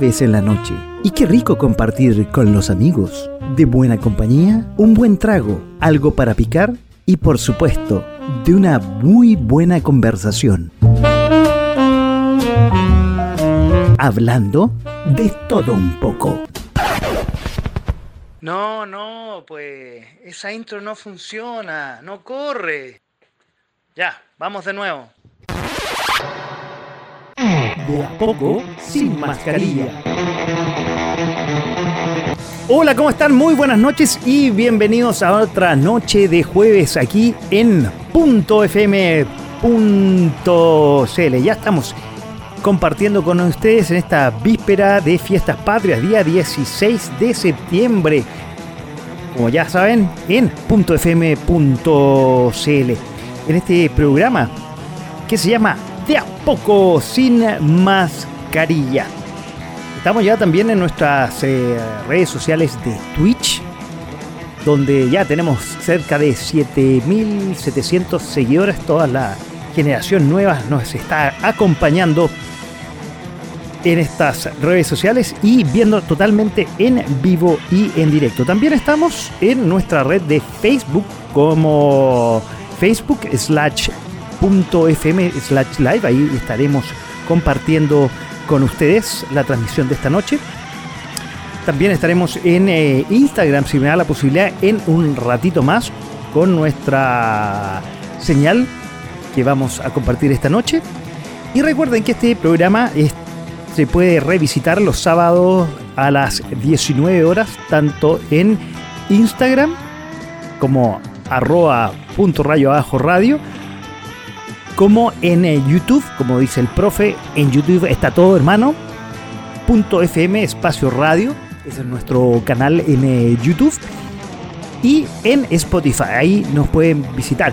es jueves en la noche y qué rico compartir con los amigos. De buena compañía, un buen trago, algo para picar y por supuesto, de una muy buena conversación. Hablando de todo un poco. No, no, pues esa intro no funciona, no corre. Ya, vamos de nuevo. De a poco, sin mascarilla. Hola, ¿cómo están? Muy buenas noches y bienvenidos a otra noche de jueves aquí en .fm.cl. Ya estamos compartiendo con ustedes en esta víspera de Fiestas Patrias, día 16 de septiembre. Como ya saben, en .fm.cl. En este programa que se llama De a poco sin mascarilla. Estamos ya también en nuestras eh, redes sociales de Twitch, donde ya tenemos cerca de 7.700 seguidores. Toda la generación nueva nos está acompañando en estas redes sociales y viendo totalmente en vivo y en directo. También estamos en nuestra red de Facebook como Facebook slash .fm slash live. Ahí estaremos compartiendo con ustedes la transmisión de esta noche. También estaremos en eh, Instagram, si me da la posibilidad, en un ratito más con nuestra señal que vamos a compartir esta noche. Y recuerden que este programa se puede revisitar los sábados a las 19 horas, tanto en Instagram como arroba punto rayo radio, como en eh, YouTube, como dice el profe, en YouTube está todo hermano, punto FM espacio radio, es nuestro canal en eh, YouTube, y en Spotify, ahí nos pueden visitar.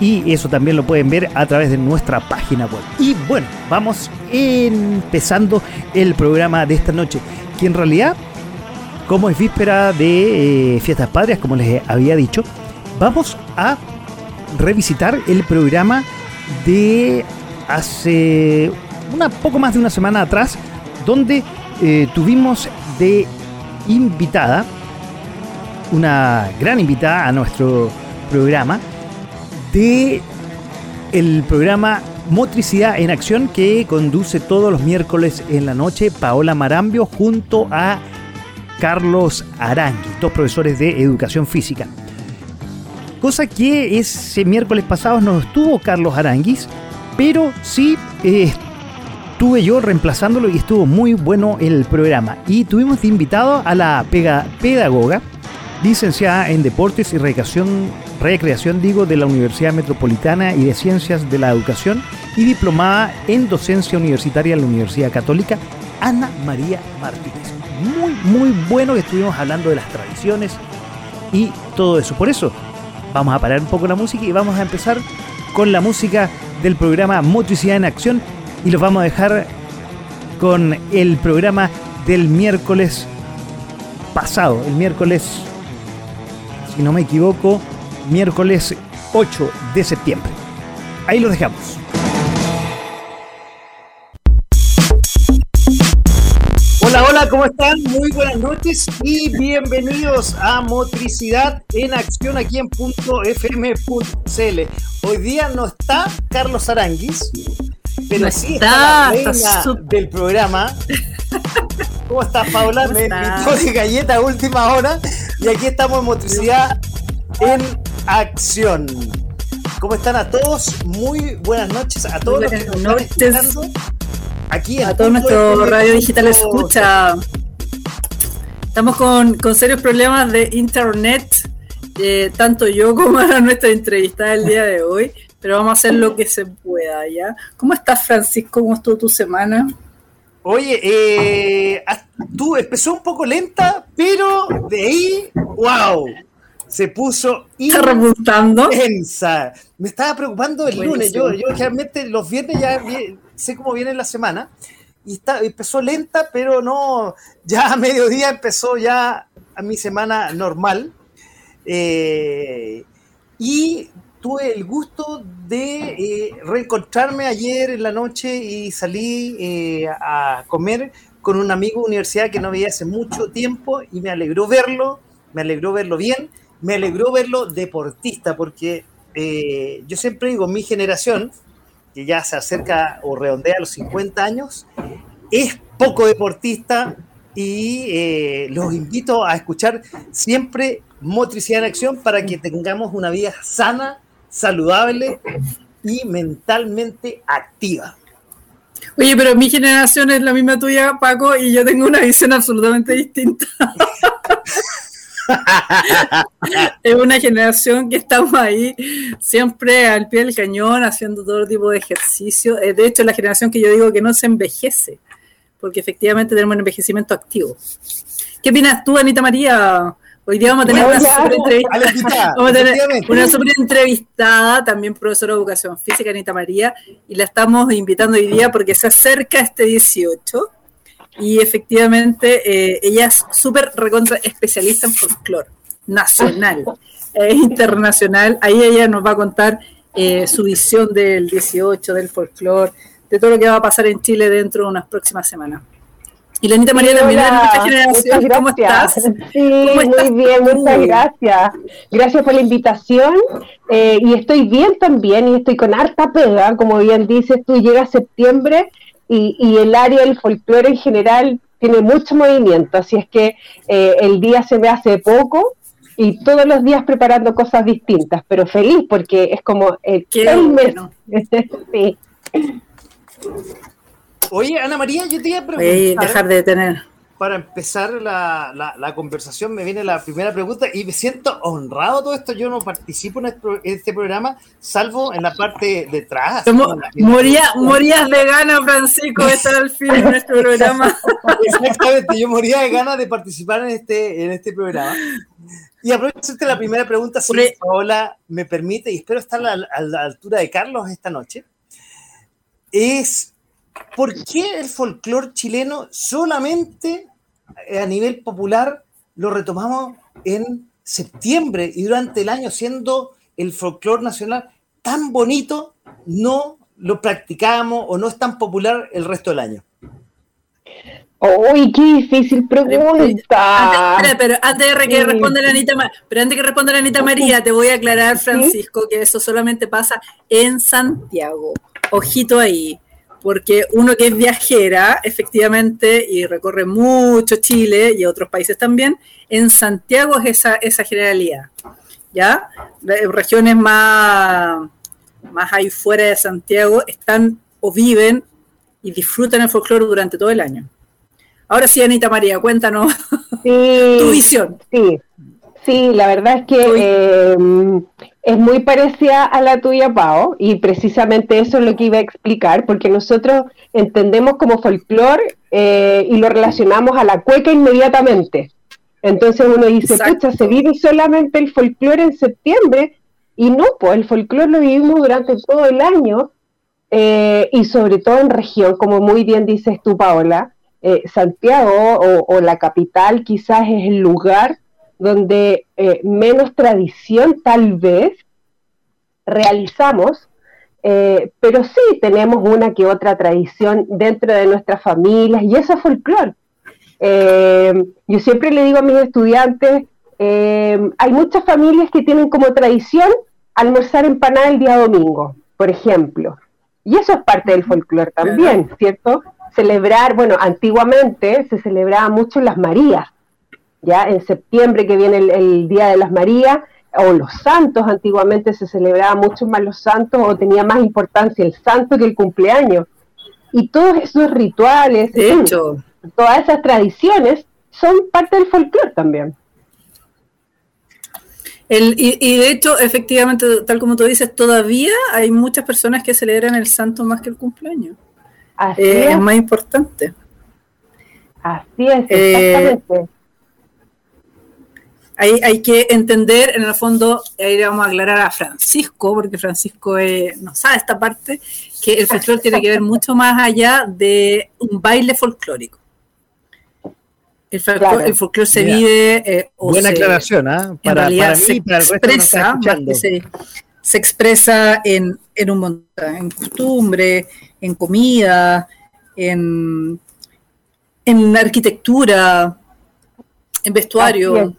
Y eso también lo pueden ver a través de nuestra página web. Y bueno, vamos empezando el programa de esta noche, que en realidad, como es víspera de eh, Fiestas Padres, como les había dicho, vamos a revisitar el programa de hace una poco más de una semana atrás, donde eh, tuvimos de invitada, una gran invitada a nuestro programa, de el programa Motricidad en Acción que conduce todos los miércoles en la noche Paola Marambio junto a Carlos Arangui, dos profesores de educación física. Cosa que ese miércoles pasado no estuvo Carlos Aranguis, pero sí eh, estuve yo reemplazándolo y estuvo muy bueno el programa. Y tuvimos de invitado a la pedagoga, licenciada en Deportes y Recreación, Recreación digo, de la Universidad Metropolitana y de Ciencias de la Educación y diplomada en Docencia Universitaria en la Universidad Católica, Ana María Martínez. Muy, muy bueno que estuvimos hablando de las tradiciones y todo eso. Por eso vamos a parar un poco la música y vamos a empezar con la música del programa Motricidad en Acción y los vamos a dejar con el programa del miércoles pasado, el miércoles, si no me equivoco, miércoles 8 de septiembre. Ahí los dejamos. Hola, ¿cómo están? Muy buenas noches y bienvenidos a Motricidad en Acción aquí en punto .fm.cl. Hoy día no está Carlos Aranguis, pero sí está, la reina del programa. ¿Cómo estás, Paula? Me invitó de galleta a última hora y aquí estamos en Motricidad en Acción. ¿Cómo están a todos? Muy buenas noches a todos los que nos están escuchando aquí a todo nuestro radio digital escucha. Estamos con, serios problemas de internet, eh, tanto yo como nuestra entrevista del día de hoy, pero vamos a hacer lo que se pueda, ¿ya? ¿Cómo estás, Francisco? ¿Cómo estuvo tu semana? Oye, eh, tú empezó un poco lenta, pero de ahí, wow, se puso ¿Está remontando? Me estaba preocupando el lunes. Yo, yo realmente los viernes ya sé cómo viene la semana. Y está, empezó lenta, pero no, ya a mediodía empezó ya a mi semana normal. Eh, y tuve el gusto de eh, reencontrarme ayer en la noche y salí eh, a comer con un amigo de universidad que no veía hace mucho tiempo y me alegró verlo, me alegró verlo bien, me alegró verlo deportista, porque yo siempre digo, mi generación, que ya se acerca o redondea a los 50 años, es poco deportista y eh, los invito a escuchar siempre Motricidad en Acción para que tengamos una vida sana, saludable y mentalmente activa. Oye, pero mi generación es la misma tuya, Paco, y yo tengo una visión absolutamente distinta. es una generación que estamos ahí siempre al pie del cañón, haciendo todo tipo de ejercicio. Eh, de hecho, es la generación que yo digo que no se envejece, porque efectivamente tenemos un envejecimiento activo. ¿Qué opinas tú, Anita María? Hoy día vamos a tener una super entrevistada. Vamos a tener una super entrevistada, también profesora de educación física, Anita María, y la estamos invitando hoy día porque se acerca este 18 y efectivamente eh, ella es súper recontra especialista en folclore nacional e internacional. Ahí ella nos va a contar eh, su visión del 18, del folclore, de todo lo que va a pasar en Chile dentro de unas próximas semanas. Y Lenita María también de nuestra generación. ¿Cómo estás? Sí, muy bien, muchas gracias. Gracias por la invitación. Eh, y estoy bien también, y estoy con harta pega, como bien dices tú, llega septiembre y, el área del folclore en general tiene mucho movimiento, así es que eh, el día se me hace poco y todos los días preparando cosas distintas, pero feliz porque es como el, bueno. sí. Oye, Ana María, yo te iba a preguntar. dejar de tener. Para empezar la, la, conversación, me viene la primera pregunta y me siento honrado todo esto. Yo no participo en este, programa, salvo en la parte detrás. Moría, morías de gana, Francisco, de estar al fin de nuestro programa. Exactamente, yo moría de ganas de participar en este, en este programa. Y aprovecho la primera pregunta, si Paola me permite, y espero estar a la altura de Carlos esta noche. Es ¿por qué el folclore chileno solamente eh, a nivel popular lo retomamos en septiembre y durante el año, siendo el folclore nacional tan bonito, no lo practicamos o no es tan popular el resto del año? ¡Uy, qué difícil pregunta! Antes, pero antes de que responda la Anita, pero antes que responda la Anita María, te voy a aclarar, Francisco, que eso solamente pasa en Santiago. Ojito ahí porque uno que es viajera, efectivamente, y recorre mucho Chile y otros países también, en Santiago es esa, esa generalidad, ¿ya? Regiones más, más ahí fuera de Santiago están o viven y disfrutan el folclore durante todo el año. Ahora sí, Anita María, cuéntanos tu visión. Sí, sí, la verdad es que es muy parecida a la tuya, Pau, y precisamente eso es lo que iba a explicar, porque nosotros entendemos como folclore eh, y lo relacionamos a la cueca inmediatamente. Entonces uno dice, pucha, se vive solamente el folclore en septiembre, y no, pues el folclore lo vivimos durante todo el año, eh, y sobre todo en región, como muy bien dices tú, Paola, eh, Santiago o, o la capital quizás es el lugar donde eh, menos tradición tal vez realizamos, eh, pero sí tenemos una que otra tradición dentro de nuestras familias y eso es folclore. Eh, yo siempre le digo a mis estudiantes, hay muchas familias que tienen como tradición almorzar empanada el día domingo, por ejemplo. Y eso es parte del folclore también, ¿cierto? Celebrar, bueno, antiguamente se celebraba mucho las Marías, ya en septiembre que viene el, Día de las Marías, o los santos, antiguamente se celebraba mucho más los santos o tenía más importancia el santo que el cumpleaños. Y todos esos rituales, de hecho, todas esas tradiciones son parte del folclore también. El, y, de hecho, efectivamente, tal como tú dices, todavía hay muchas personas que celebran el santo más que el cumpleaños. Así eh, es. más importante. Así es, eh, exactamente hay, que entender, en el fondo, ahí le vamos a aclarar a Francisco, porque Francisco eh, no sabe esta parte, que el folclore tiene que ver mucho más allá de un baile folclórico. El folclore, se vive. Eh, Buena aclaración, ¿ah? Para, mí, se para el expresa, se, se, expresa en, en un montón, en costumbre, en comida, en en arquitectura, en vestuario.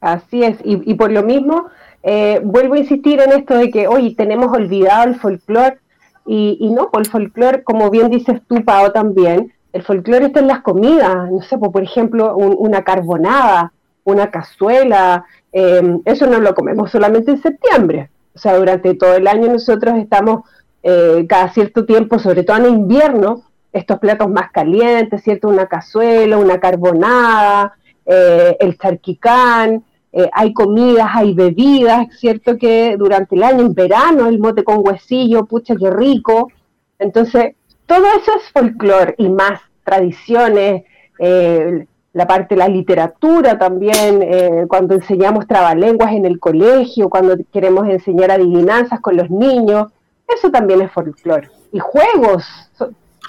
Así es, Y, por lo mismo, eh, vuelvo a insistir en esto de que hoy tenemos olvidado el folclore y, no, pues el folclore, como bien dices tú, Pao, también, el folclore está en las comidas, no sé, pues, por ejemplo, una carbonada, una cazuela, eh, eso no lo comemos solamente en septiembre, o sea, durante todo el año nosotros estamos eh, cada cierto tiempo, sobre todo en invierno, estos platos más calientes, ¿cierto? Una cazuela, una carbonada, eh, el charquicán, eh, hay comidas, hay bebidas, ¿cierto? Que durante el año, en verano, el mote con huesillo, pucha, qué rico. Entonces, todo eso es folclore y más tradiciones, eh, la parte de la literatura también, cuando enseñamos trabalenguas en el colegio, cuando queremos enseñar adivinanzas con los niños, eso también es folclore. Y juegos,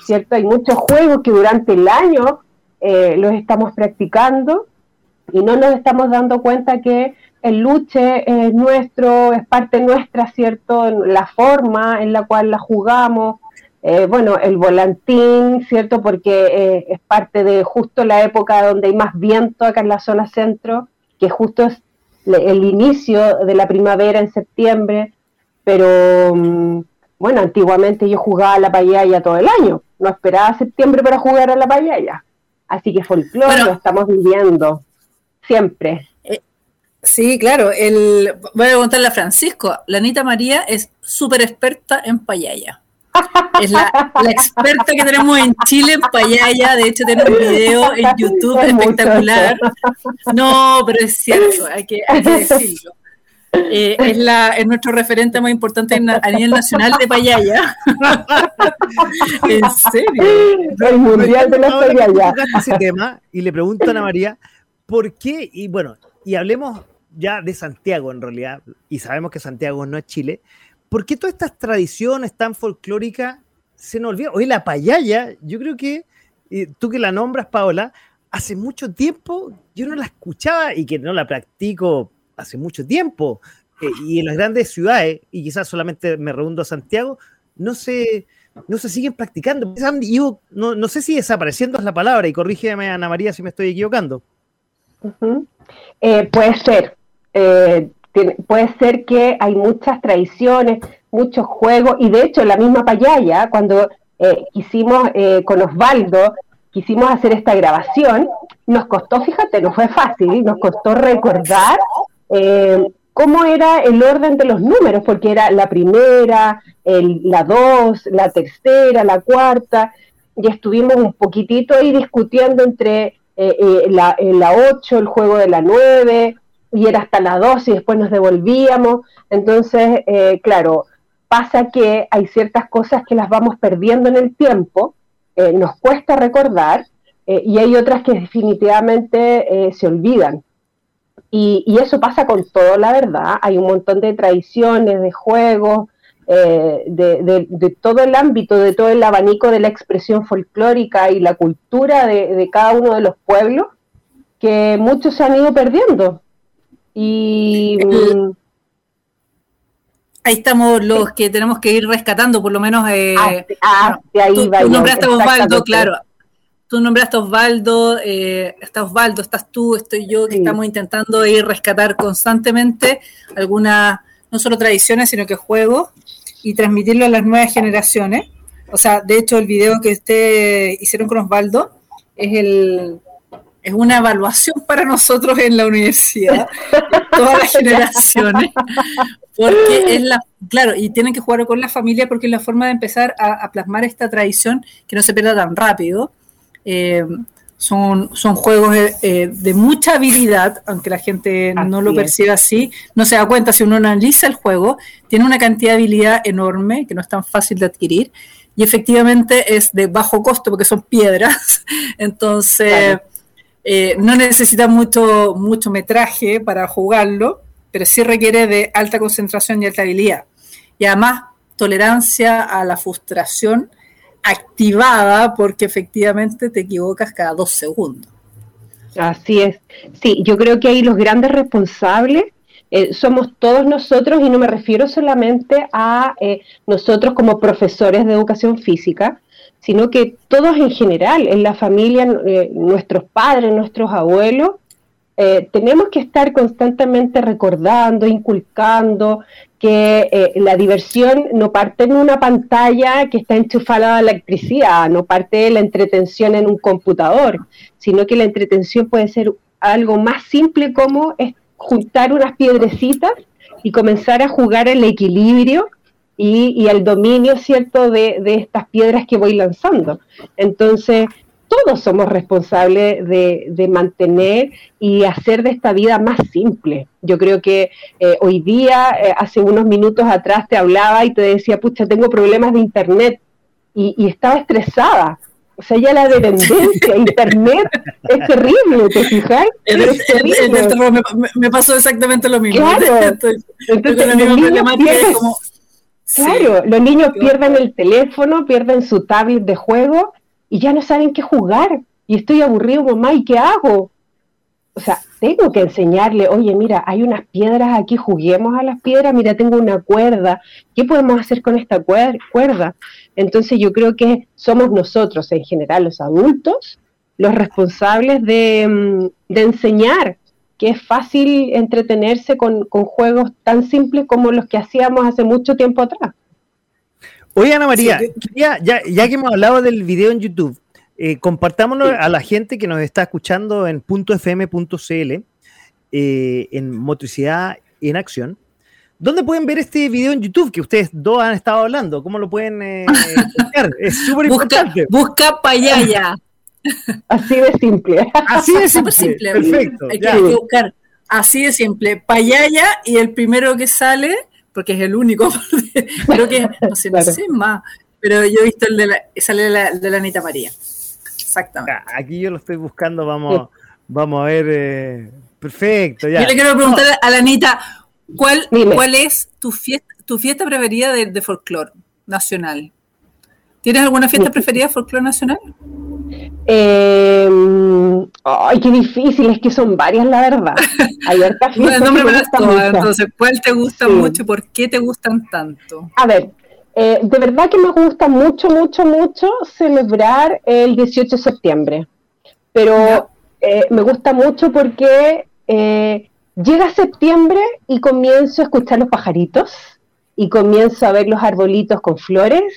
¿cierto? Hay muchos juegos que durante el año los estamos practicando y no nos estamos dando cuenta que el luche es nuestro, es parte nuestra, ¿cierto? La forma en la cual la jugamos, eh, bueno, el volantín, ¿cierto? Porque eh, es parte de justo la época donde hay más viento acá en la zona centro, que justo es el inicio de la primavera en septiembre, pero mm, bueno, antiguamente yo jugaba a la payaya todo el año, no esperaba septiembre para jugar a la payaya, así que folclore lo estamos viviendo siempre. Eh, sí, claro. El, voy a preguntarle a Francisco. La Anita María es súper experta en payaya. Es la, experta que tenemos en Chile en payaya. De hecho, tiene un video en YouTube espectacular. No, pero es cierto, hay que, decirlo. Eh, es, la, es nuestro referente más importante a nivel nacional de payaya. en serio. El mundial de la payaya. Ese tema y le pregunto a Ana María ¿por qué? Y bueno, y hablemos ya de Santiago en realidad, y sabemos que Santiago no es Chile, ¿por qué todas estas tradiciones tan folclóricas se nos olvidan? Hoy la payaya, yo creo que tú que la nombras, Paola, hace mucho tiempo yo no la escuchaba y que no la practico hace mucho tiempo. Eh, y en las grandes ciudades, y quizás solamente me rehundo a Santiago, no se, no se siguen practicando. no, no sé si desapareciendo es la palabra, y corrígeme, Ana María, si me estoy equivocando. Eh, puede ser. Eh, puede ser que hay muchas tradiciones, muchos juegos, y de hecho la misma payaya, cuando eh, hicimos con Osvaldo, quisimos hacer esta grabación, nos costó, fíjate, no fue fácil, nos costó recordar cómo era el orden de los números, porque era la primera, la dos, la tercera, la cuarta, y estuvimos un poquitito ahí discutiendo entre eh, eh, la, 8, el juego de la 9, y era hasta la 2 y después nos devolvíamos. Entonces, eh, claro, pasa que hay ciertas cosas que las vamos perdiendo en el tiempo, nos cuesta recordar, y hay otras que definitivamente se olvidan. Y, y, eso pasa con todo, la verdad. Hay un montón de tradiciones, de juegos, eh, de, todo el ámbito, de todo el abanico de la expresión folclórica y la cultura de, cada uno de los pueblos, que muchos se han ido perdiendo. Y mm, ahí estamos los que tenemos que ir rescatando, por lo menos. Eh, ah, ah ahí tú, tú nombraste a Osvaldo, claro. Tú nombraste a Osvaldo, eh, está Osvaldo, estás tú, estoy yo, que estamos intentando ir rescatar constantemente algunas, no solo tradiciones, sino que juegos y transmitirlo a las nuevas generaciones. O sea, de hecho, el video que ustedes hicieron con Osvaldo es el es una evaluación para nosotros en la universidad, todas las generaciones, porque es la, claro, y tienen que jugar con la familia porque es la forma de empezar a, plasmar esta tradición que no se pierda tan rápido. Eh, son, son juegos eh, eh, de mucha habilidad, aunque la gente no lo perciba así, no se da cuenta si uno analiza el juego, tiene una cantidad de habilidad enorme que no es tan fácil de adquirir y efectivamente es de bajo costo porque son piedras, entonces eh, no necesita mucho, mucho metraje para jugarlo, pero sí requiere de alta concentración y alta habilidad. Y además tolerancia a la frustración activada porque efectivamente te equivocas cada dos segundos. Así es. Sí, yo creo que ahí los grandes responsables eh, somos todos nosotros y no me refiero solamente a eh, nosotros como profesores de educación física, sino que todos en general, en la familia, eh, nuestros padres, nuestros abuelos, eh, tenemos que estar constantemente recordando, inculcando que eh, la diversión no parte en una pantalla que está enchufada a la electricidad, no parte de la entretención en un computador, sino que la entretención puede ser algo más simple como es juntar unas piedrecitas y comenzar a jugar el equilibrio y, el dominio, ¿cierto?, de, estas piedras que voy lanzando. Entonces, todos somos responsables de, mantener y hacer de esta vida más simple. Yo creo que eh, hoy día, eh, hace unos minutos atrás te hablaba y te decía, pucha, tengo problemas de internet y, estaba estresada. O sea, ya la dependencia, internet es terrible, ¿te fijas? Es terrible. me, pasó exactamente lo mismo. Claro, entonces, los niños pierden, claro, los niños pierden el teléfono, pierden su tablet de juego y ya no saben qué jugar y estoy aburrido, mamá, ¿y qué hago? O sea, tengo que enseñarle, oye, mira, hay unas piedras aquí, juguemos a las piedras, mira, tengo una cuerda, ¿qué podemos hacer con esta cuerda? Entonces yo creo que somos nosotros en general, los adultos, los responsables de, mm, de enseñar que es fácil entretenerse con, con, juegos tan simples como los que hacíamos hace mucho tiempo atrás. Oye, Ana María, ya, ya, que hemos hablado del video en YouTube, eh, compartámonos a la gente que nos está escuchando en .fm.cl, eh, en Motricidad en Acción. ¿Dónde pueden ver este video en YouTube que ustedes dos han estado hablando? ¿Cómo lo pueden eh, buscar? Es súper importante. Busca payaya. Así de simple. Así de simple. Perfecto. Hay que buscar así de simple. Payaya y el primero que sale porque es el único, creo que, no sé, no sé más, pero yo he visto el de la, sale de la, de la Anita María. Exactamente. Aquí yo lo estoy buscando, vamos, vamos a ver. Eh, perfecto, ya. Yo le quiero preguntar a la Anita, ¿cuál, ¿cuál es tu fiesta, tu fiesta preferida de, de folclore nacional? ¿Tienes alguna fiesta preferida de folclore nacional? Eh, ay, qué difícil, es que son varias, la verdad. Hay hartas fiestas entonces, ¿cuál te gusta mucho y por qué te gustan tanto? A ver, eh, de verdad que me gusta mucho, mucho, mucho celebrar el 18 de septiembre. Pero eh, me gusta mucho porque eh, llega septiembre y comienzo a escuchar los pajaritos y comienzo a ver los arbolitos con flores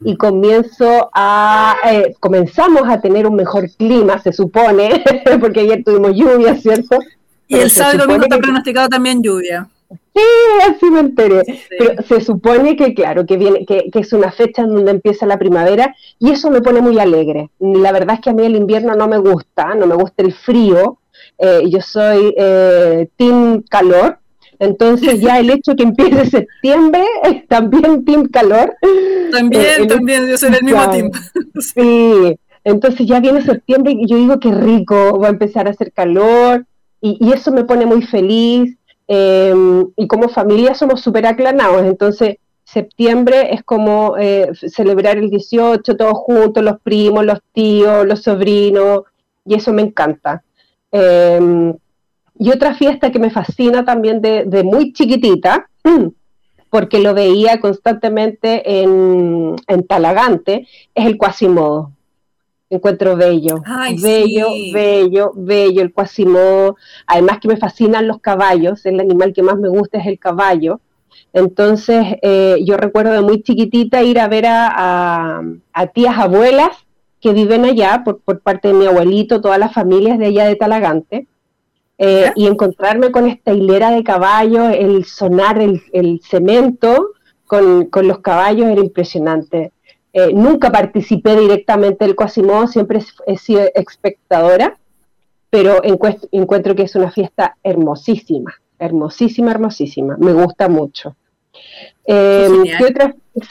y comienzo a, eh, comenzamos a tener un mejor clima, se supone, porque ayer tuvimos lluvia, ¿cierto? Y el sábado domingo está pronosticado también lluvia. Sí, así me enteré. Pero se supone que, claro, que, viene, que, es una fecha en donde empieza la primavera y eso me pone muy alegre. La verdad es que a mí el invierno no me gusta, no me gusta el frío. Eh, yo soy eh, team calor, entonces ya el hecho que empiece septiembre es también team calor. También, eh, también, yo soy del mismo team. Sí, entonces ya viene septiembre y yo digo que rico, va a empezar a hacer calor y, eso me pone muy feliz. Em, y como familia somos súper aclanados, entonces septiembre es como eh, celebrar el 18 todos juntos, los primos, los tíos, los sobrinos, y eso me encanta. Eh, y otra fiesta que me fascina también de, muy chiquitita, porque lo veía constantemente en, Talagante, es el Quasimodo. Encuentro bello, bello, bello, bello el Quasimodo. Además que me fascinan los caballos, el animal que más me gusta es el caballo. Entonces, eh, yo recuerdo de muy chiquitita ir a ver a, a, tías abuelas que viven allá por, por, parte de mi abuelito, todas las familias de allá de Talagante. Eh, y encontrarme con esta hilera de caballos, el sonar el, cemento con, los caballos era impresionante. Eh, nunca participé directamente del Quasimodo, siempre he sido espectadora, pero encuentro que es una fiesta hermosísima, hermosísima, hermosísima. Me gusta mucho. Eh,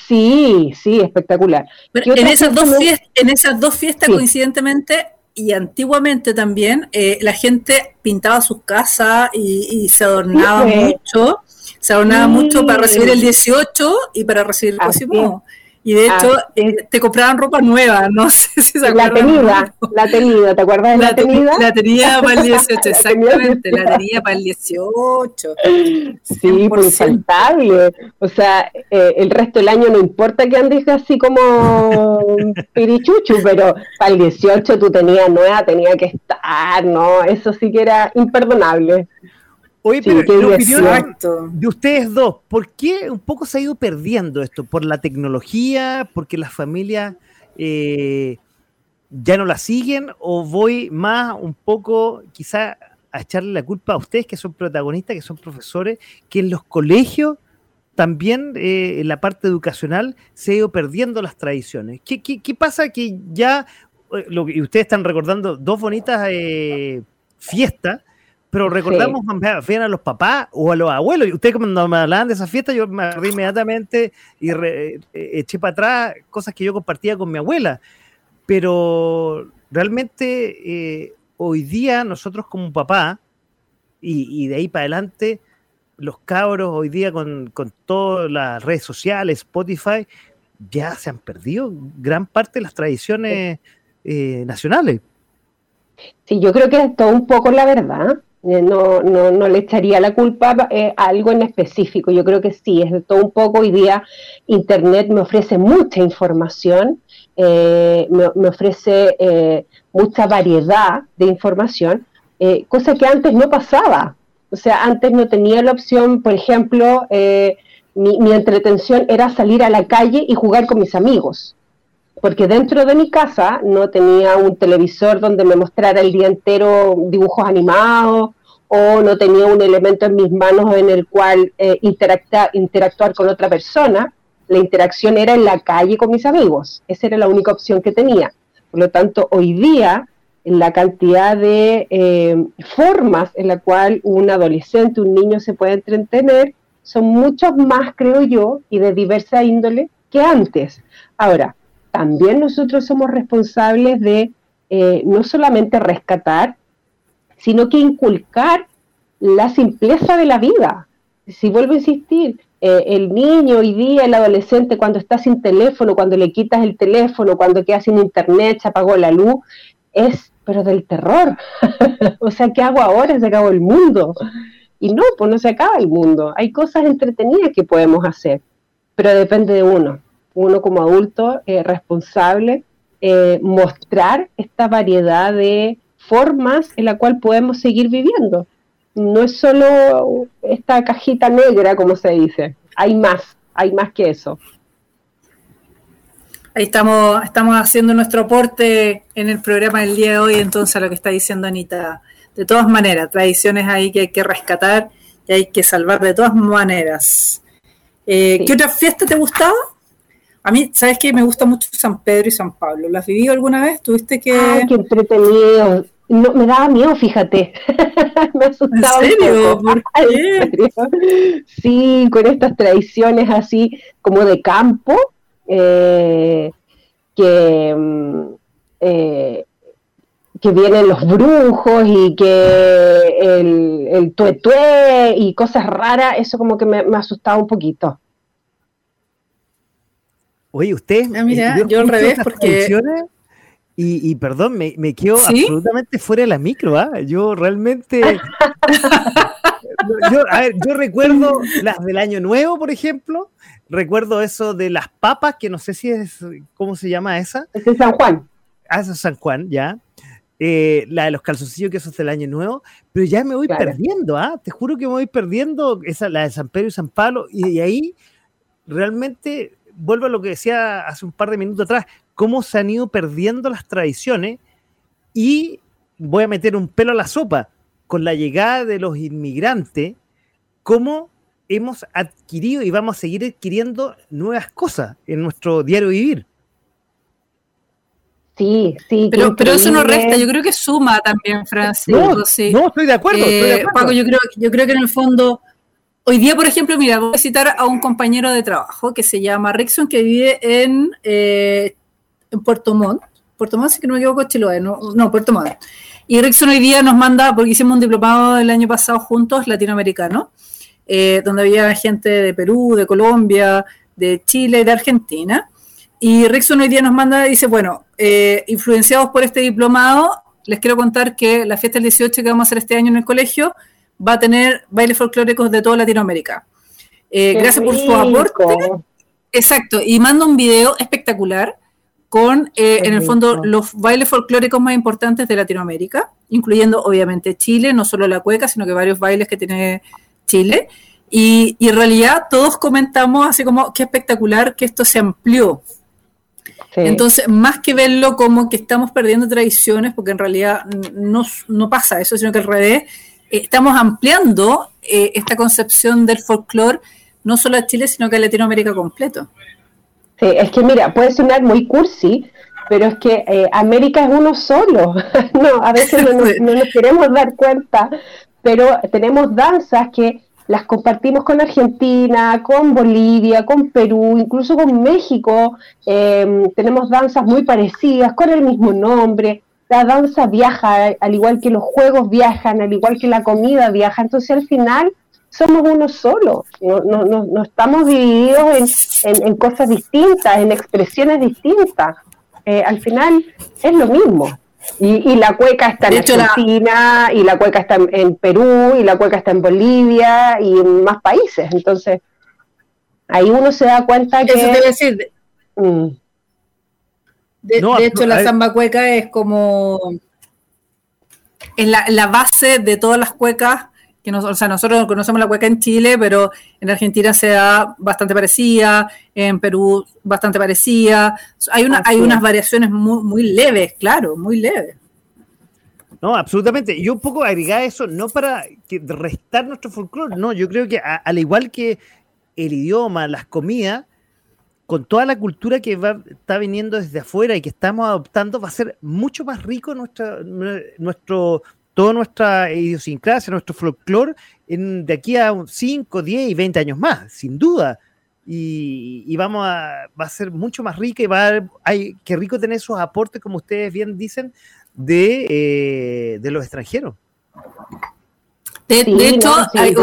sí, sí, espectacular. en, esas dos fiestas, en esas dos fiestas, coincidentemente, y antiguamente también eh, la gente pintaba sus casas y, se adornaba mucho, se adornaba mucho para recibir el 18 y para recibir el próximo. Y de hecho, ah, eh, te compraban ropa nueva, no sé si se acuerdan. La tenida, la tenida, ¿te acuerdas de la, la tenida? La tenía para el 18, exactamente, la tenía para el 18. Sí, pues infaltable. O sea, eh, el resto del año no importa que andes así como pirichuchu, pero para el 18 tú tenías nueva, tenía que estar, ¿no? Eso sí que era imperdonable. Oye, pero la opinión de ustedes dos, ¿por qué un poco se ha ido perdiendo esto? ¿Por la tecnología? ¿Porque las familias eh, ya no la siguen? ¿O voy más un poco quizá a echarle la culpa a ustedes que son protagonistas, que son profesores, que en los colegios también eh, en la parte educacional se ha ido perdiendo las tradiciones? ¿Qué, qué, pasa que ya, eh, lo, y ustedes están recordando dos bonitas fiestas, pero recordamos sí. a los papás o a los abuelos. Y ustedes cuando me hablaban de esa fiesta, yo me agarré inmediatamente y eh, eché para atrás cosas que yo compartía con mi abuela. Pero realmente eh, hoy día nosotros como papá, y, de ahí para adelante, los cabros hoy día con, con todas las redes sociales, Spotify, ya se han perdido gran parte de las tradiciones eh, nacionales. Sí, yo creo que es todo un poco la verdad. Eh, no, no, no, le echaría la culpa eh, a algo en específico. Yo creo que sí, es de todo un poco. Hoy día Internet me ofrece mucha información, eh, me, ofrece mucha variedad de información, cosa que antes no pasaba. O sea, antes no tenía la opción, por ejemplo, mi, mi entretención era salir a la calle y jugar con mis amigos porque dentro de mi casa no tenía un televisor donde me mostrara el día entero dibujos animados o no tenía un elemento en mis manos en el cual eh, interactuar con otra persona. La interacción era en la calle con mis amigos. Esa era la única opción que tenía. Por lo tanto, hoy día, la cantidad de eh, formas en la cual un adolescente, un niño se puede entretener, son muchos más, creo yo, y de diversa índole que antes. Ahora, también nosotros somos responsables de eh, no solamente rescatar, sino que inculcar la simpleza de la vida. Si vuelvo a insistir, eh, el niño hoy día, el adolescente, cuando está sin teléfono, cuando le quitas el teléfono, cuando queda sin internet, se apagó la luz, es, pero del terror. o sea, ¿qué hago ahora? Se acabó el mundo. Y no, pues no se acaba el mundo. Hay cosas entretenidas que podemos hacer, pero depende de uno uno como adulto eh, responsable, eh, mostrar esta variedad de formas en la cual podemos seguir viviendo. No es solo esta cajita negra, como se dice, hay más, hay más que eso. Ahí estamos, estamos haciendo nuestro aporte en el programa del día de hoy, entonces a lo que está diciendo Anita. De todas maneras, tradiciones ahí que hay que rescatar y hay que salvar de todas maneras. Eh, ¿Qué otra fiesta te gustaba? A mí, ¿sabes qué? Me gusta mucho San Pedro y San Pablo. ¿Las vivido alguna vez? ¿Tuviste que...? Ay, qué entretenido. No, me daba miedo, fíjate. me asustaba. ¿En serio? ¿Por qué? Sí, con estas tradiciones así como de campo, eh, que, mm, eh, que vienen los brujos y que el, el tuetué y cosas raras, eso como que me, me asustaba un poquito. Oye, usted. Ah, mira, yo, al revés, porque. Y, y, perdón, me, me quedo absolutamente fuera de la micro, ¿ah? Yo realmente. yo, a ver, yo recuerdo las del Año Nuevo, por ejemplo. Recuerdo eso de las papas, que no sé si es. ¿Cómo se llama esa? Es de San Juan. Ah, eso es San Juan, ya. Eh, la de los calzoncillos, que eso es del Año Nuevo. Pero ya me voy perdiendo, ¿ah? Te juro que me voy perdiendo. Esa, la de San Pedro y San Pablo. Y, y ahí realmente vuelvo a lo que decía hace un par de minutos atrás, cómo se han ido perdiendo las tradiciones y voy a meter un pelo a la sopa, con la llegada de los inmigrantes, cómo hemos adquirido y vamos a seguir adquiriendo nuevas cosas en nuestro diario vivir. Sí, sí. Pero, pero eso no resta, yo creo que suma también, Francisco. No, no estoy de acuerdo. estoy de eh, acuerdo. Paco, yo creo, yo creo que en el fondo Hoy día, por ejemplo, mira, voy a citar a un compañero de trabajo que se llama Rickson, que vive en, eh, Puerto Montt. Puerto Montt, si no me equivoco, Chiloé, no, no, Puerto Montt. Y Rickson hoy día nos manda, porque hicimos un diplomado el año pasado juntos, latinoamericano, eh, donde había gente de Perú, de Colombia, de Chile de Argentina. y Rickson hoy día nos manda, dice, bueno, eh, influenciados por este diplomado, les quiero contar que la fiesta del 18 que vamos a hacer este año en el colegio va a tener bailes folclóricos de toda Latinoamérica. Eh, gracias por su aporte. Exacto, y manda un video espectacular con, eh, en el fondo, los bailes folclóricos más importantes de Latinoamérica, incluyendo obviamente Chile, no solo la cueca, sino que varios bailes que tiene Chile. Y, y en realidad todos comentamos así como, qué espectacular que esto se amplió. Entonces, más que verlo como que estamos perdiendo tradiciones, porque en realidad no, no pasa eso, sino que al revés, eh, estamos ampliando eh, esta concepción del folclore no solo a Chile, sino que a Latinoamérica completo. Sí, es que mira, puede sonar muy cursi, pero es que eh, América es uno solo. no, a veces no no nos queremos dar cuenta, pero tenemos danzas que las compartimos con Argentina, con Bolivia, con Perú, incluso con México. Em, tenemos danzas muy parecidas, con el mismo nombre. La danza viaja, al igual que los juegos viajan, al igual que la comida viaja. Entonces al final somos uno solo, no, no, no, estamos divididos en, cosas distintas, en expresiones distintas. Eh, al final es lo mismo. Y, la cueca está en Argentina, y la cueca está en, Perú, y la cueca está en Bolivia, y en más países. Entonces, ahí uno se da cuenta que... Eso debe decir... Mm. De, hecho, la samba cueca es como... Es la, base de todas las cuecas que o sea, nosotros conocemos la cueca en Chile, pero en Argentina se da bastante parecida, en Perú bastante parecida. Hay, una, hay unas variaciones muy, muy leves, claro, muy leves. No, absolutamente. Yo un poco agregar eso, no para restar nuestro folclore, no, yo creo que al igual que el idioma, las comidas, con toda la cultura que va, está viniendo desde afuera y que estamos adoptando, va a ser mucho más rico nuestra, nuestro toda nuestra idiosincrasia, nuestro folclore, de aquí a 5, 10 y 20 años más, sin duda. Y, vamos a, va a ser mucho más rica y va a, hay, qué rico tener esos aportes, como ustedes bien dicen, de, eh, de los extranjeros. De, hecho, hay,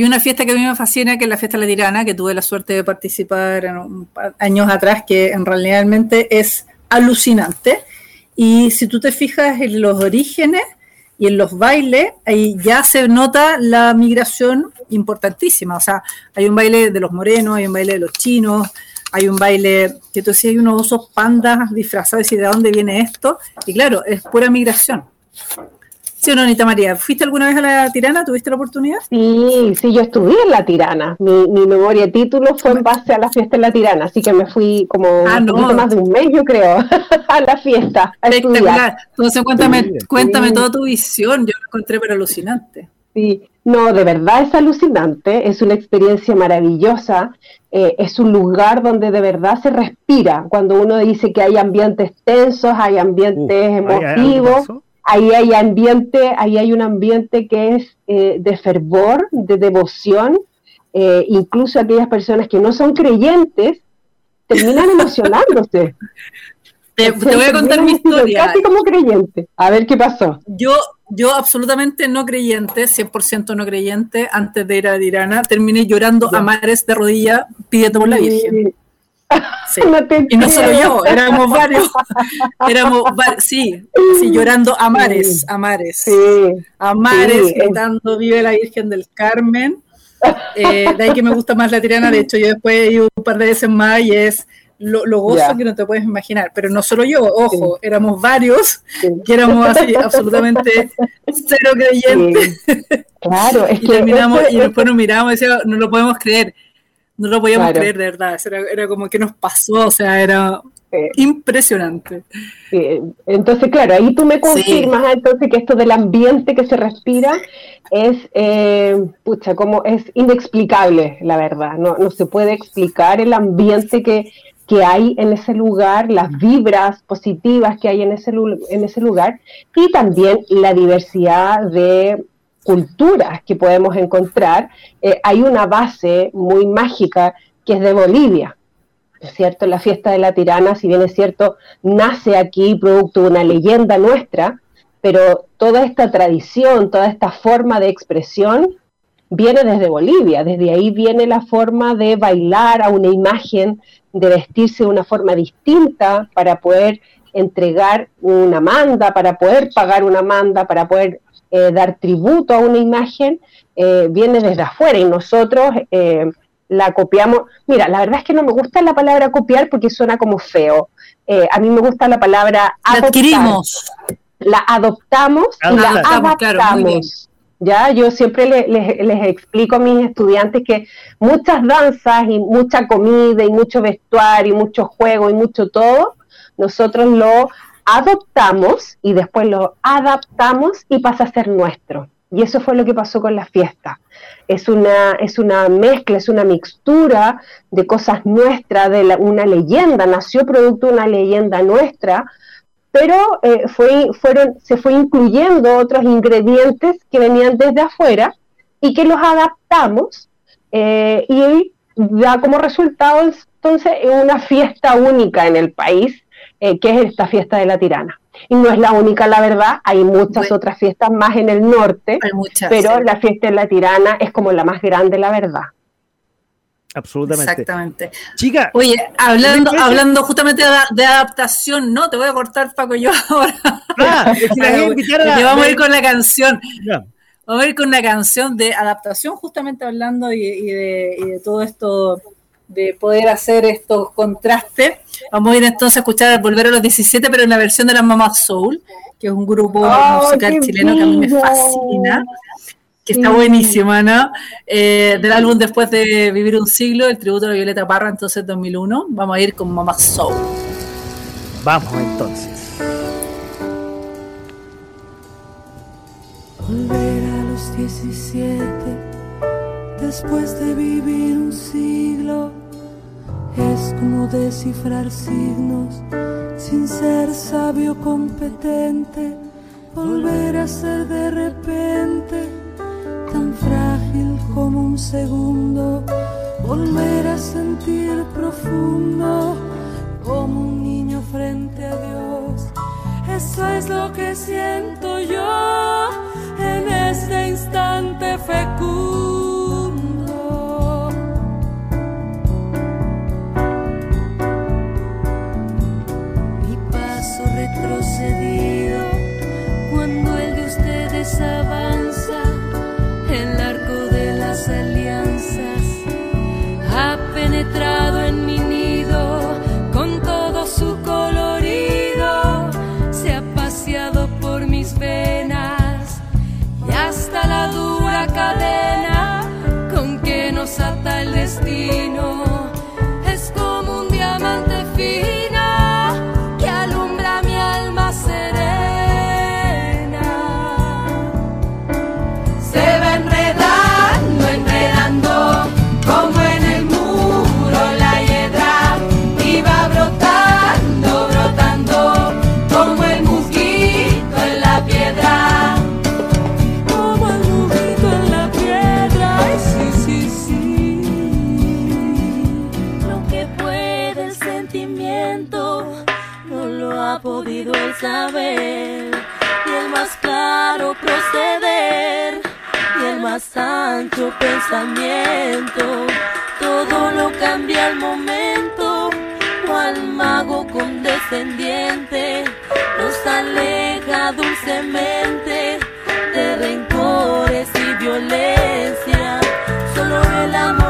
una fiesta que a mí me fascina, que es la fiesta la tirana, que tuve la suerte de participar en años atrás, que en realmente es alucinante y si tú te fijas en los orígenes y en los bailes, ahí ya se nota la migración importantísima. O sea, hay un baile de los morenos, hay un baile de los chinos, hay un baile que tú decías, hay unos osos pandas disfrazados y de dónde viene esto. Y claro, es pura migración. Sí, no, Anita María, ¿fuiste alguna vez a la Tirana? ¿Tuviste la oportunidad? Sí, sí, yo estuve en la Tirana. Mi, mi memoria de título fue en base a la fiesta en la Tirana, así que me fui como ah, un poquito más de un mes, yo creo, a la fiesta. Espectacular. Entonces, cuéntame, cuéntame toda tu visión. Yo lo encontré pero alucinante. Sí, no, de verdad es alucinante, es una experiencia maravillosa, eh, es un lugar donde de verdad se respira, cuando uno dice que hay ambientes tensos, hay ambientes emotivos, ahí hay ambiente, ahí hay un ambiente que es eh, de fervor, de devoción, eh, incluso aquellas personas que no son creyentes terminan emocionándose. Te, voy a contar mi historia. Casi como creyente. A ver qué pasó. Yo, yo absolutamente no creyente, 100% no creyente, antes de ir a Dirana, terminé llorando a mares de rodilla pidiendo por la Virgen. Y no solo yo, éramos varios. éramos sí, sí, llorando a mares, a mares. a mares, gritando Vive la Virgen del Carmen. Eh, de ahí que me gusta más la tirana. De hecho, yo después he ido un par de veces más y es lo, lo gozo que no te puedes imaginar. Pero no solo yo, ojo, éramos varios que éramos así absolutamente cero creyentes. Claro, es y terminamos y después nos miramos y decíamos, no lo podemos creer no lo podíamos creer de verdad, era, como que nos pasó, o sea, era impresionante. Entonces, claro, ahí tú me confirmas entonces que esto del ambiente que se respira es, eh, pucha, como es inexplicable, la verdad, no, no se puede explicar el ambiente que, que hay en ese lugar, las vibras positivas que hay en ese, en ese lugar y también la diversidad de culturas que podemos encontrar, eh, hay una base muy mágica que es de Bolivia. Cierto, la fiesta de la tirana, si bien es cierto, nace aquí producto de una leyenda nuestra, pero toda esta tradición, toda esta forma de expresión viene desde Bolivia, desde ahí viene la forma de bailar a una imagen, de vestirse de una forma distinta para poder entregar una manda, para poder pagar una manda, para poder eh, dar tributo a una imagen, eh, viene desde afuera y nosotros eh, la copiamos. Mira, la verdad es que no me gusta la palabra copiar porque suena como feo. a mí me gusta la palabra adoptar. La adquirimos. La adoptamos y la adaptamos. ya, yo siempre les explico a mis estudiantes que muchas danzas y mucha comida y mucho vestuario y mucho juego y mucho todo nosotros lo adoptamos y después lo adaptamos y pasa a ser nuestro. Y eso fue lo que pasó con la fiesta. Es una, es una mezcla, es una mixtura de cosas nuestras, de una leyenda, nació producto de una leyenda nuestra, pero eh, fue, fueron, se fue incluyendo otros ingredientes que venían desde afuera y que los adaptamos eh, y da como resultado entonces una fiesta única en el país eh, que es esta fiesta de la tirana. Y no es la única, la verdad, hay muchas otras fiestas más en el norte, pero la fiesta de la tirana es como la más grande, la verdad. Absolutamente. Exactamente. Chica. Oye, hablando, hablando justamente de, adaptación, no, te voy a cortar, Paco, yo ahora. Ah, vamos a ir con la canción. Vamos a ir con una canción de adaptación, justamente hablando de, y de todo esto de poder hacer estos contrastes. Vamos a ir entonces a escuchar Volver a los 17, pero en la versión de la Mama Soul, que es un grupo musical chileno que a mí me fascina, que está buenísima, ¿no? Eh, del álbum Después de Vivir un Siglo, el tributo de Violeta Parra, entonces 2001. Vamos a ir con Mama Soul. Vamos entonces. Volver a los 17, después de vivir un siglo es como descifrar signos sin ser sabio competente, volver a ser de repente tan frágil como un segundo, volver a sentir profundo como un niño frente a Dios. Eso es lo que siento yo en este instante fecundo. Saber y el más claro proceder y el más ancho pensamiento. Todo lo cambia al momento, cual mago condescendiente nos aleja dulcemente de rencores y violencia. Solo el amor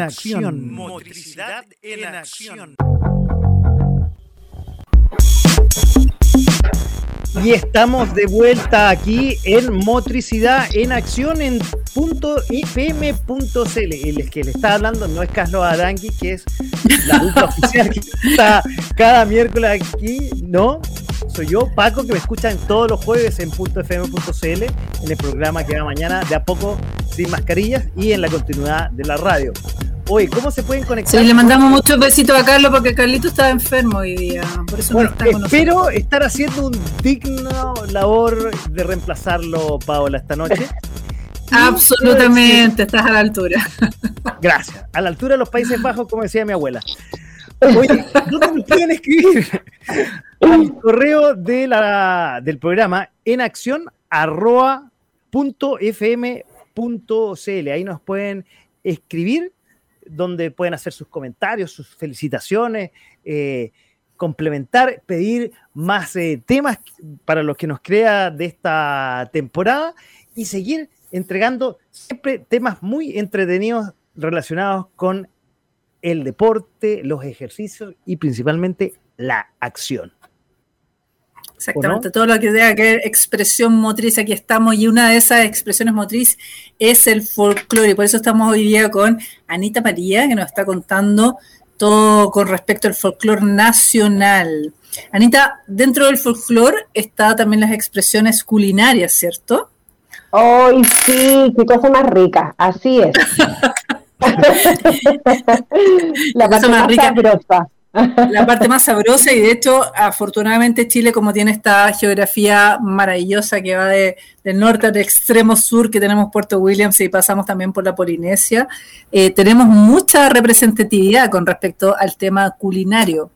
en acción. Motricidad en acción. Y estamos de vuelta aquí en Motricidad en Acción en punto .fm.cl. El que le está hablando no es Carlos Arangui, que es la adulta oficial que está cada miércoles aquí, no. Soy yo, Paco, que me escuchan todos los jueves en .fm.cl, en el programa que va mañana de a poco sin mascarillas y en la continuidad de la radio. Oye, ¿cómo se pueden conectar? Sí, le mandamos muchos besitos a Carlos porque Carlito estaba enfermo hoy día. Por eso Bueno, no está con espero nosotros. estar haciendo un digno labor de reemplazarlo, Paola, esta noche. Absolutamente, estás a la altura. Gracias. A la altura de los Países Bajos, como decía mi abuela. Oye, ¿dónde nos pueden escribir? Al correo de la, del programa en acción arroba punto fm punto cl. Ahí nos pueden escribir, donde pueden hacer sus comentarios, sus felicitaciones, eh, complementar, pedir más eh, temas para los que nos crea de esta temporada y seguir entregando siempre temas muy entretenidos relacionados con el deporte, los ejercicios y principalmente la acción. Exactamente, todo lo que tenga que ver expresión motriz, aquí estamos, y una de esas expresiones motriz es el folclore, y por eso estamos hoy día con Anita María, que nos está contando todo con respecto al folclore nacional. Anita, dentro del folclore está también las expresiones culinarias, ¿cierto? ¡Ay, sí! ¡Qué cosa más rica! Así es. La cosa más rica. sabrosa. La parte más sabrosa y de hecho, afortunadamente Chile, como tiene esta geografía maravillosa que va de, del norte al extremo sur, que tenemos Puerto Williams y pasamos también por la Polinesia, eh, tenemos mucha representatividad con respecto al tema culinario.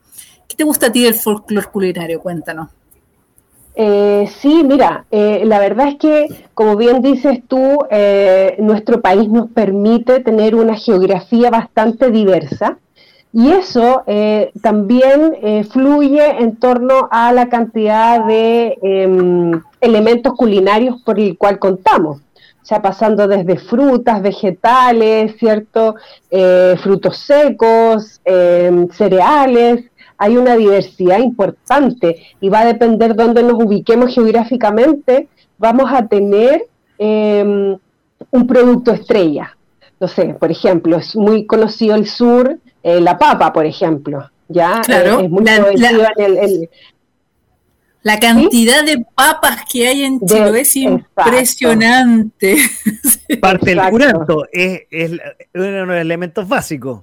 ¿Qué te gusta a ti del folclore culinario? Cuéntanos. Eh, sí, mira, eh, la verdad es que, como bien dices tú, eh, nuestro país nos permite tener una geografía bastante diversa y eso eh, también eh, fluye en torno a la cantidad de em, elementos culinarios por el cual contamos. O sea, pasando desde frutas, vegetales, ¿cierto? Eh, frutos secos, em, cereales, hay una diversidad importante y va a depender dónde nos ubiquemos geográficamente, vamos a tener eh, un producto estrella. No sé, por ejemplo, es muy conocido el sur eh, la papa, por ejemplo. ¿ya? Claro, es muy la- en el- La cantidad de papas que hay en De- Chile es exacto. impresionante. Parte del curanto es, es uno de los elementos básicos.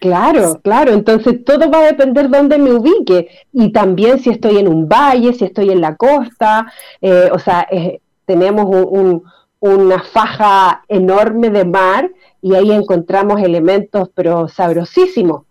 Claro, claro, entonces todo va a depender de dónde me ubique y también si estoy en un valle, si estoy en la costa, eh, o sea, eh, tenemos un- un- una faja enorme de mar y ahí encontramos elementos pero sabrosísimos.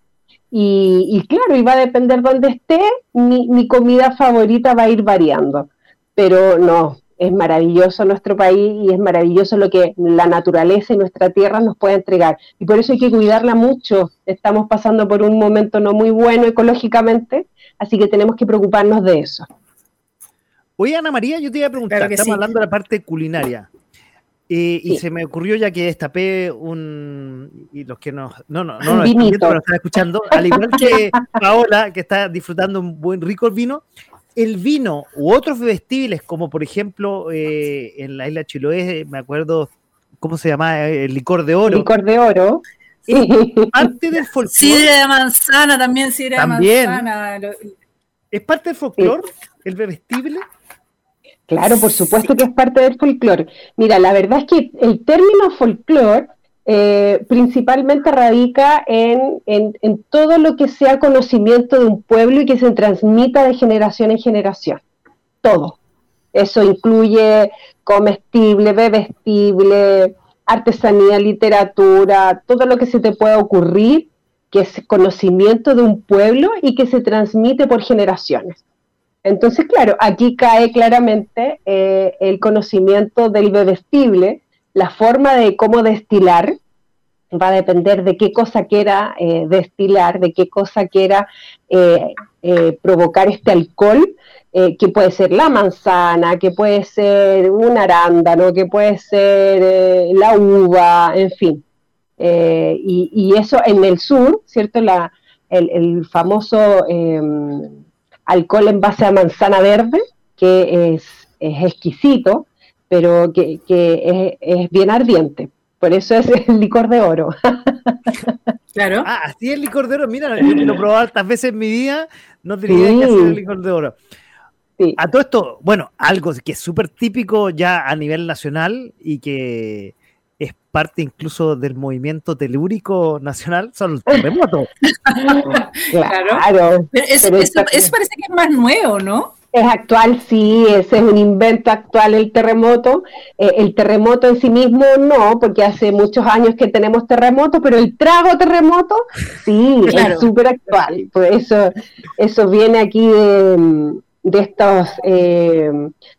Y, y claro, y va a depender dónde esté, mi, mi comida favorita va a ir variando, pero no, es maravilloso nuestro país y es maravilloso lo que la naturaleza y nuestra tierra nos puede entregar. Y por eso hay que cuidarla mucho. Estamos pasando por un momento no muy bueno ecológicamente, así que tenemos que preocuparnos de eso. Oye, Ana María, yo te iba a preguntar, Claro que estamos sí. hablando de la parte culinaria. Eh, Y Sí. se me ocurrió ya que destapé un. Y los que no. No, no, no, no, están vinito. viendo, pero lo están escuchando. Al igual que Paola, que está disfrutando un buen rico vino. El vino u otros bebestibles, como por ejemplo eh, en la isla Chiloé, me acuerdo, ¿cómo se llama? El licor de oro. Licor de oro. Parte del folclore. Sidra de manzana también, sidra También. de manzana. ¿Es parte del folclore el bebestible? Claro, por supuesto que es parte del folclore. Mira, la verdad es que el término folclore eh, principalmente radica en, en- en todo lo que sea conocimiento de un pueblo y que se transmita de generación en generación. Todo. Eso incluye comestible, bebestible, artesanía, literatura, todo lo que se te pueda ocurrir, que es conocimiento de un pueblo y que se transmite por generaciones. Entonces, claro, aquí cae claramente eh, el conocimiento del bebestible, la forma de cómo destilar, va a depender de qué cosa quiera eh, destilar, de qué cosa quiera eh, eh, provocar este alcohol, eh, que puede ser la manzana, que puede ser un arándano, que puede ser eh, la uva, en fin. Eh, y, y eso en el sur, ¿cierto? La, el, famoso eh, alcohol en base a manzana verde, que es, es exquisito, pero que, que es, es bien ardiente. Por eso es el licor de oro. Claro. Ah, así es el licor de oro. Mira, yo lo he probado tantas veces en mi vida, no tenía idea que Sí. hacía el licor de oro. Sí. A todo esto, bueno, algo que es súper típico ya a nivel nacional y que es parte incluso del movimiento telúrico nacional, son los terremotos. Claro. Pero eso, Pero eso- está- eso parece que es más nuevo, ¿no? Es actual, sí, ese es un invento actual el terremoto. Eh, el terremoto en sí mismo no, porque hace muchos años que tenemos terremoto, pero el trago terremoto sí, Claro. es súper actual. Pues eso, eso viene aquí de, de estos, eh,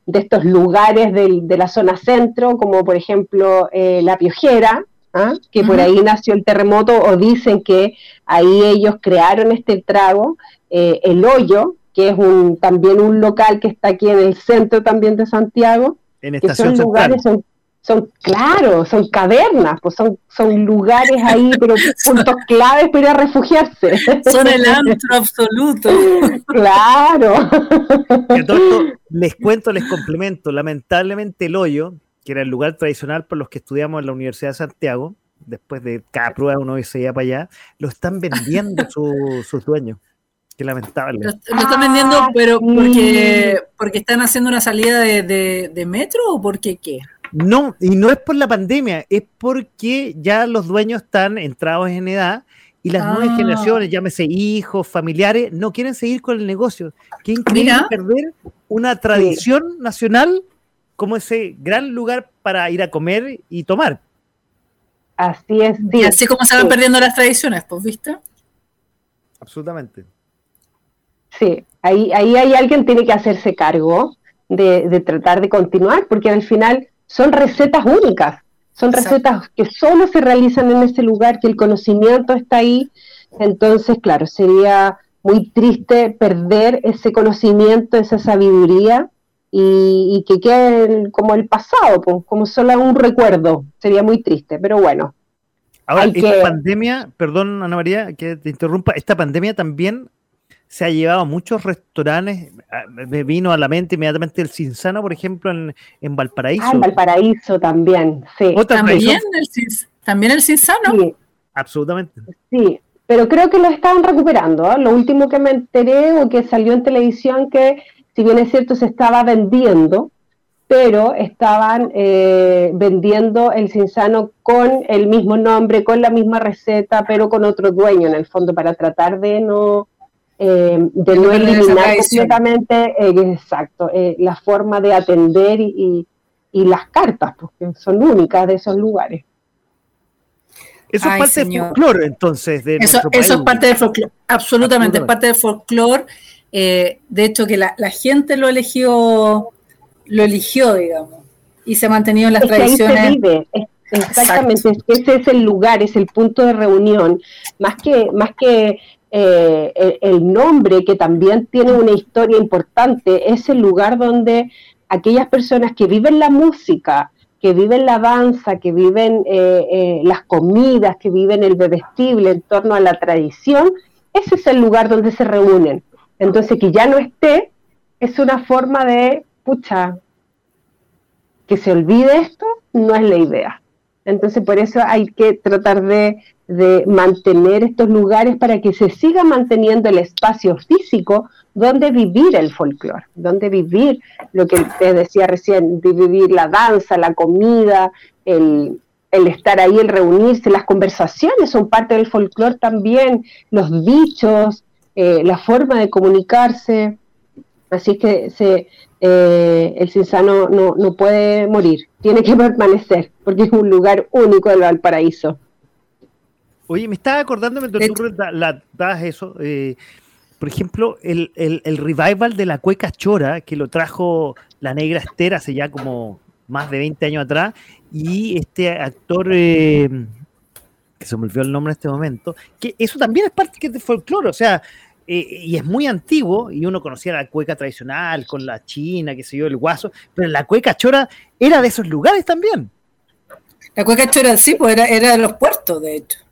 de estos lugares del- de la zona centro, como por ejemplo eh, La Piojera, ¿ah? que por ahí nació el terremoto, o dicen que ahí ellos crearon este trago, eh, el hoyo, que es un, también un local que está aquí en el centro también de Santiago, En que Central. lugares, son, son claro, son cavernas, pues son, son lugares ahí, pero puntos claves para ir a refugiarse. Son el antro absoluto. claro. Esto, les cuento, les complemento. Lamentablemente el hoyo, que era el lugar tradicional por los que estudiamos en la Universidad de Santiago, después de cada prueba uno se iba para allá, lo están vendiendo su- sus dueños. Qué lamentable. Lo, lo están vendiendo, Ah, pero porque, porque están haciendo una salida de, de- de metro o porque qué? No, y no es por la pandemia, es porque ya los dueños están entrados en edad y las nuevas Ah. generaciones, llámese hijos, familiares, no quieren seguir con el negocio. Qué increíble Mira. perder una tradición nacional como ese gran lugar para ir a comer y tomar. Así es, sí. Y así como se van sí. perdiendo las tradiciones, pues, ¿viste? Absolutamente. Sí, ahí, ahí hay alguien que tiene que hacerse cargo de, de tratar de continuar, porque al final son recetas únicas, son Exacto. recetas que solo se realizan en ese lugar, que el conocimiento está ahí. Entonces, claro, sería muy triste perder ese conocimiento, esa sabiduría y, y que quede el- como el pasado, pues, como solo un recuerdo. Sería muy triste, pero bueno. Ahora, esta que- pandemia, perdón Ana María, que te interrumpa, esta pandemia también se ha llevado a muchos restaurantes, ah, me vino a la mente inmediatamente el Cinsano, por ejemplo, en, en Valparaíso. Ah, en Valparaíso también, sí. Otra También el, también el cinsano. Sí, absolutamente. Sí, pero creo que lo estaban recuperando. ¿eh? Lo último que me enteré o que salió en televisión que, si bien es cierto, se estaba vendiendo, pero estaban eh, vendiendo el Cinsano con el mismo nombre, con la misma receta, pero con otro dueño en el fondo, para tratar de no, eh, de no eliminar completamente, exacto, la forma de atender y, y, las cartas, porque son únicas de esos lugares. Eso es parte del folclore, entonces. De eso, eso es parte del folclore, absolutamente, es parte del folclore. Eh, de hecho, que la, gente lo eligió, lo eligió, digamos, y se ha mantenido en las tradiciones. exactamente, ese es el lugar, es el punto de reunión, más que, más que eh, el, nombre, que también tiene una historia importante, es el lugar donde aquellas personas que viven la música, que viven la danza, que viven eh, eh, las comidas, que viven el bebestible en torno a la tradición, ese es el lugar donde se reúnen. Entonces, que ya no esté, es una forma de, pucha, que se olvide esto, no es la idea. Entonces, por eso hay que tratar de, de mantener estos lugares para que se siga manteniendo el espacio físico donde vivir el folclore, donde vivir lo que te decía recién, vivir la danza, la comida, el, estar ahí, el reunirse, las conversaciones son parte del folclore también, los dichos, eh, la forma de comunicarse. Así que se, eh, el Cinsano no, no, puede morir, tiene que permanecer, porque es un lugar único del Valparaíso. Oye, me estaba acordando mientras tú das eso, eh, por ejemplo, el, revival de la cueca chora, que lo trajo la negra Esther hace ya como más de 20 años atrás, y este actor, eh, que se me olvidó el nombre en este momento, que eso también es parte del folclore, o sea, eh, y es muy antiguo, y uno conocía la cueca tradicional con la china, qué sé yo, el guaso, pero la cueca chora era de esos lugares también. La cueca chora sí, pues era, era de los puertos, de hecho.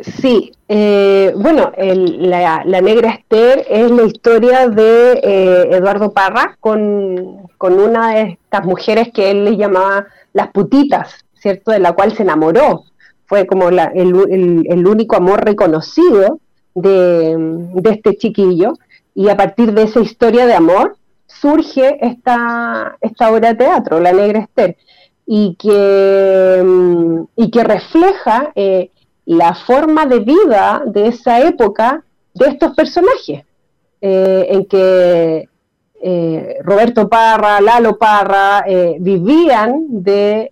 Sí, eh, bueno, la, Negra Esther es la historia de eh, Eduardo Parra con, una de estas mujeres que él le llamaba las putitas, ¿cierto? De la cual se enamoró. Fue como el, único amor reconocido de, este chiquillo. Y a partir de esa historia de amor surge esta, esta obra de teatro, La Negra Esther, y que, y que refleja... Eh, la forma de vida de esa época de estos personajes, eh, en que eh, Roberto Parra, Lalo Parra eh, vivían de,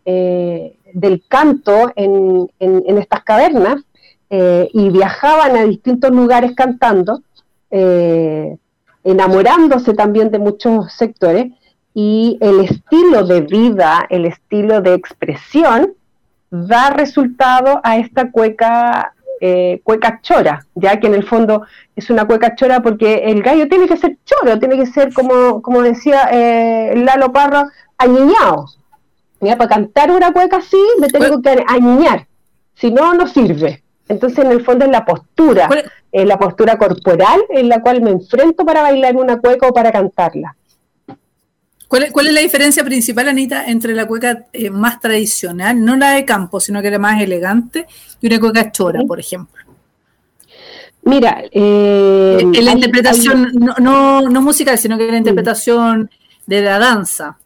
del canto en, estas cavernas y viajaban a distintos lugares cantando, enamorándose también de muchos sectores y el estilo de vida, el estilo de expresión, da resultado a esta cueca, eh, cueca chora, ya que en el fondo es una cueca chora porque el gallo tiene que ser choro, tiene que ser como, como decía eh, Lalo Parra, añiñado. para cantar una cueca así me tengo que añiñar, si no, no sirve. Entonces, en el fondo es la postura, es la postura corporal en la cual me enfrento para bailar una cueca o para cantarla. ¿Cuál es, la diferencia principal, Anita, entre la cueca eh, más tradicional, no la de campo, sino que era más elegante, y una cueca chora, por ejemplo? Mira, eh, en la interpretación, No, no, musical, sino que la interpretación de la danza.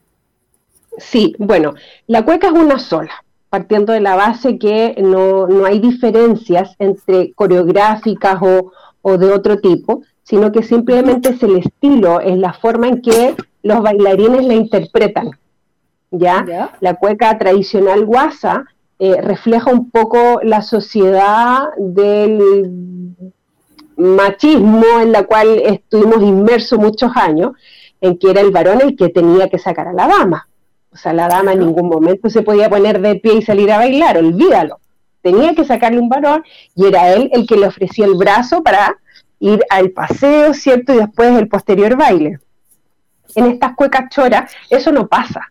Sí, bueno, la cueca es una sola, partiendo de la base que no, no hay diferencias entre coreográficas o, o de otro tipo, sino que simplemente es el estilo, es la forma en que los bailarines la interpretan. ¿ya? La cueca tradicional guasa eh, refleja un poco la sociedad del machismo en la cual estuvimos inmersos muchos años, en que era el varón el que tenía que sacar a la dama. O sea, la dama en ningún momento se podía poner de pie y salir a bailar, olvídalo. Tenía que sacarle un varón y era él el que le ofrecía el brazo para ir al paseo, ¿cierto? Y después el posterior baile en estas cuecas choras, eso no pasa.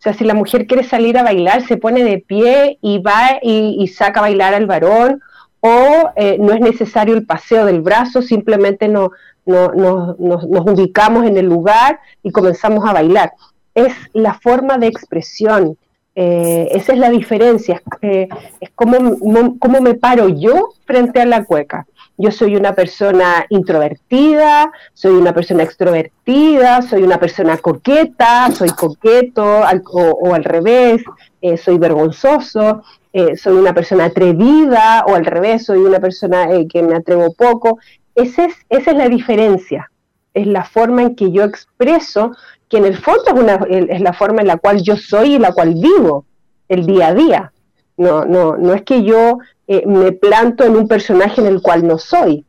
O sea, si la mujer quiere salir a bailar, se pone de pie y va y, saca a bailar al varón, o eh, no es necesario el paseo del brazo, simplemente no, nos ubicamos en el lugar y comenzamos a bailar. Es la forma de expresión, Eh, esa es la diferencia, es como, cómo me paro yo frente a la cueca. Yo soy una persona introvertida, soy una persona extrovertida, soy una persona coqueta, soy coqueto o, al revés, eh, soy vergonzoso, eh, soy una persona atrevida o al revés, soy una persona eh, que me atrevo poco. Es, esa es la diferencia, es la forma en que yo expreso, que en el fondo es, una, es la forma en la cual yo soy y la cual vivo el día a día. No, no, no es que yo eh, me planto en un personaje en el cual no soy.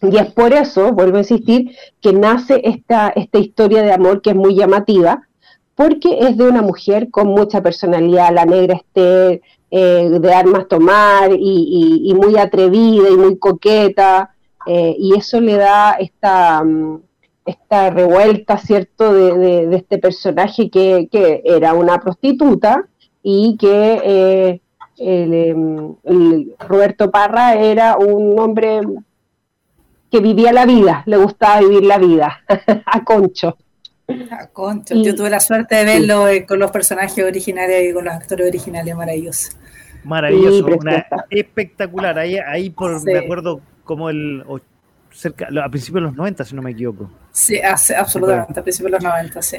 Y es por eso, vuelvo a insistir, que nace esta, esta historia de amor que es muy llamativa, porque es de una mujer con mucha personalidad, la negra esté eh, de armas tomar y, muy atrevida y muy coqueta, eh, y eso le da esta, mm, esta revuelta, ¿cierto?, de, este personaje que, que, era una prostituta y que el, Roberto Parra era un hombre que vivía la vida, le gustaba vivir la vida, a Concho. A Concho, yo tuve la suerte de verlo eh, con los personajes originales y con los actores originales, maravilloso. Maravilloso, espectacular, ahí, ahí por, me acuerdo como el cerca, a principios de los 90, si no me equivoco. Sí, absolutamente, a principios de los 90, sí.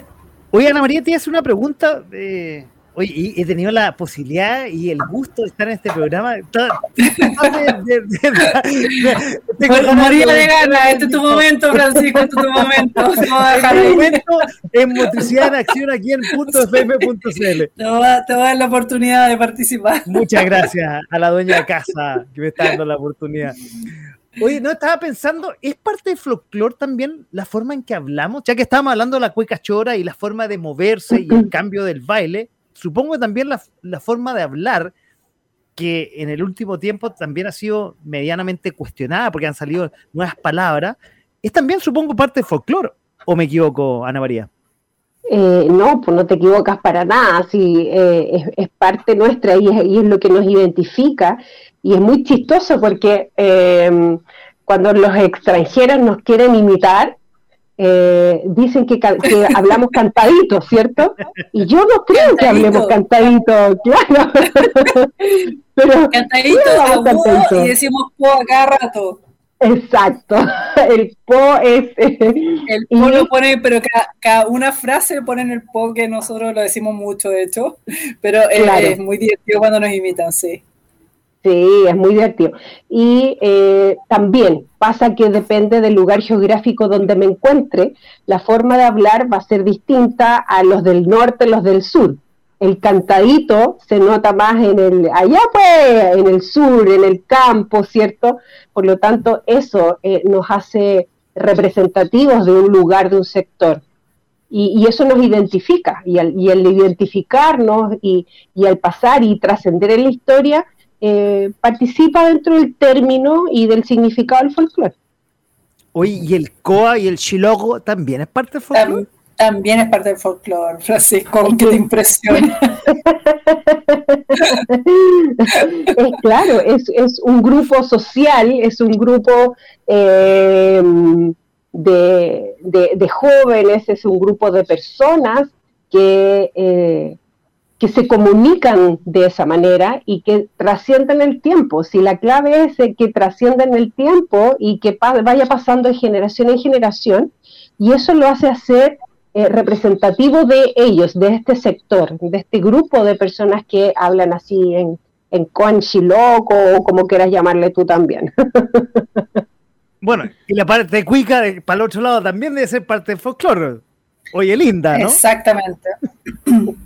Oye, Ana María, te hace una pregunta. Eh, Oye, he tenido la posibilidad y el gusto de estar en este programa. María de gana, este es tu momento, Francisco, este es tu momento. Este momento en Motricidad en Acción aquí en .fm.cl. Te voy a dar la oportunidad de participar. Muchas gracias a la dueña de casa que me está dando la oportunidad. Oye, no estaba pensando, ¿es parte del folclore también la forma en que hablamos? Ya que estábamos hablando de la cueca chora y la forma de moverse y el cambio del baile, supongo también la, forma de hablar, que en el último tiempo también ha sido medianamente cuestionada porque han salido nuevas palabras, es también, supongo, parte del folclore. ¿O me equivoco, Ana María? Eh, no, pues no te equivocas para nada, sí, eh, es, parte nuestra y es, lo que nos identifica. Y es muy chistoso porque eh, cuando los extranjeros nos quieren imitar, eh, dicen que, hablamos cantadito, ¿cierto? Y yo no creo que hablemos cantadito, claro. Pero cantadito, y decimos po a cada rato. Exacto, el po es... El po lo pone, pero cada, una frase pone en el po que nosotros lo decimos mucho, de hecho, pero es muy divertido cuando nos imitan, sí. Sí, es muy divertido. Y eh, también pasa que depende del lugar geográfico donde me encuentre, la forma de hablar va a ser distinta a los del norte, los del sur. El cantadito se nota más en el, allá pues, en el sur, en el campo, ¿cierto? Por lo tanto, eso eh, nos hace representativos de un lugar, de un sector. Y, eso nos identifica. Y al, y identificarnos y, y al pasar y trascender en la historia, eh, participa dentro del término y del significado del folclore. Oye, ¿y el COA y el Chilogo también es parte del folclore? También es parte del folclore, Francisco, ¿qué te impresiona? es claro, es, un grupo social, es un grupo eh, de, jóvenes, es un grupo de personas que eh, que se comunican de esa manera y que trascienden el tiempo. Si la clave es que trasciendan el tiempo y que vaya pasando de generación en generación, y eso lo hace hacer eh, representativo de ellos, de este sector, de este grupo de personas que hablan así en, en loco o como quieras llamarle tú también. Bueno, y la parte cuica, para el otro lado, también debe ser parte del folclore. Oye, linda, ¿no? Exactamente.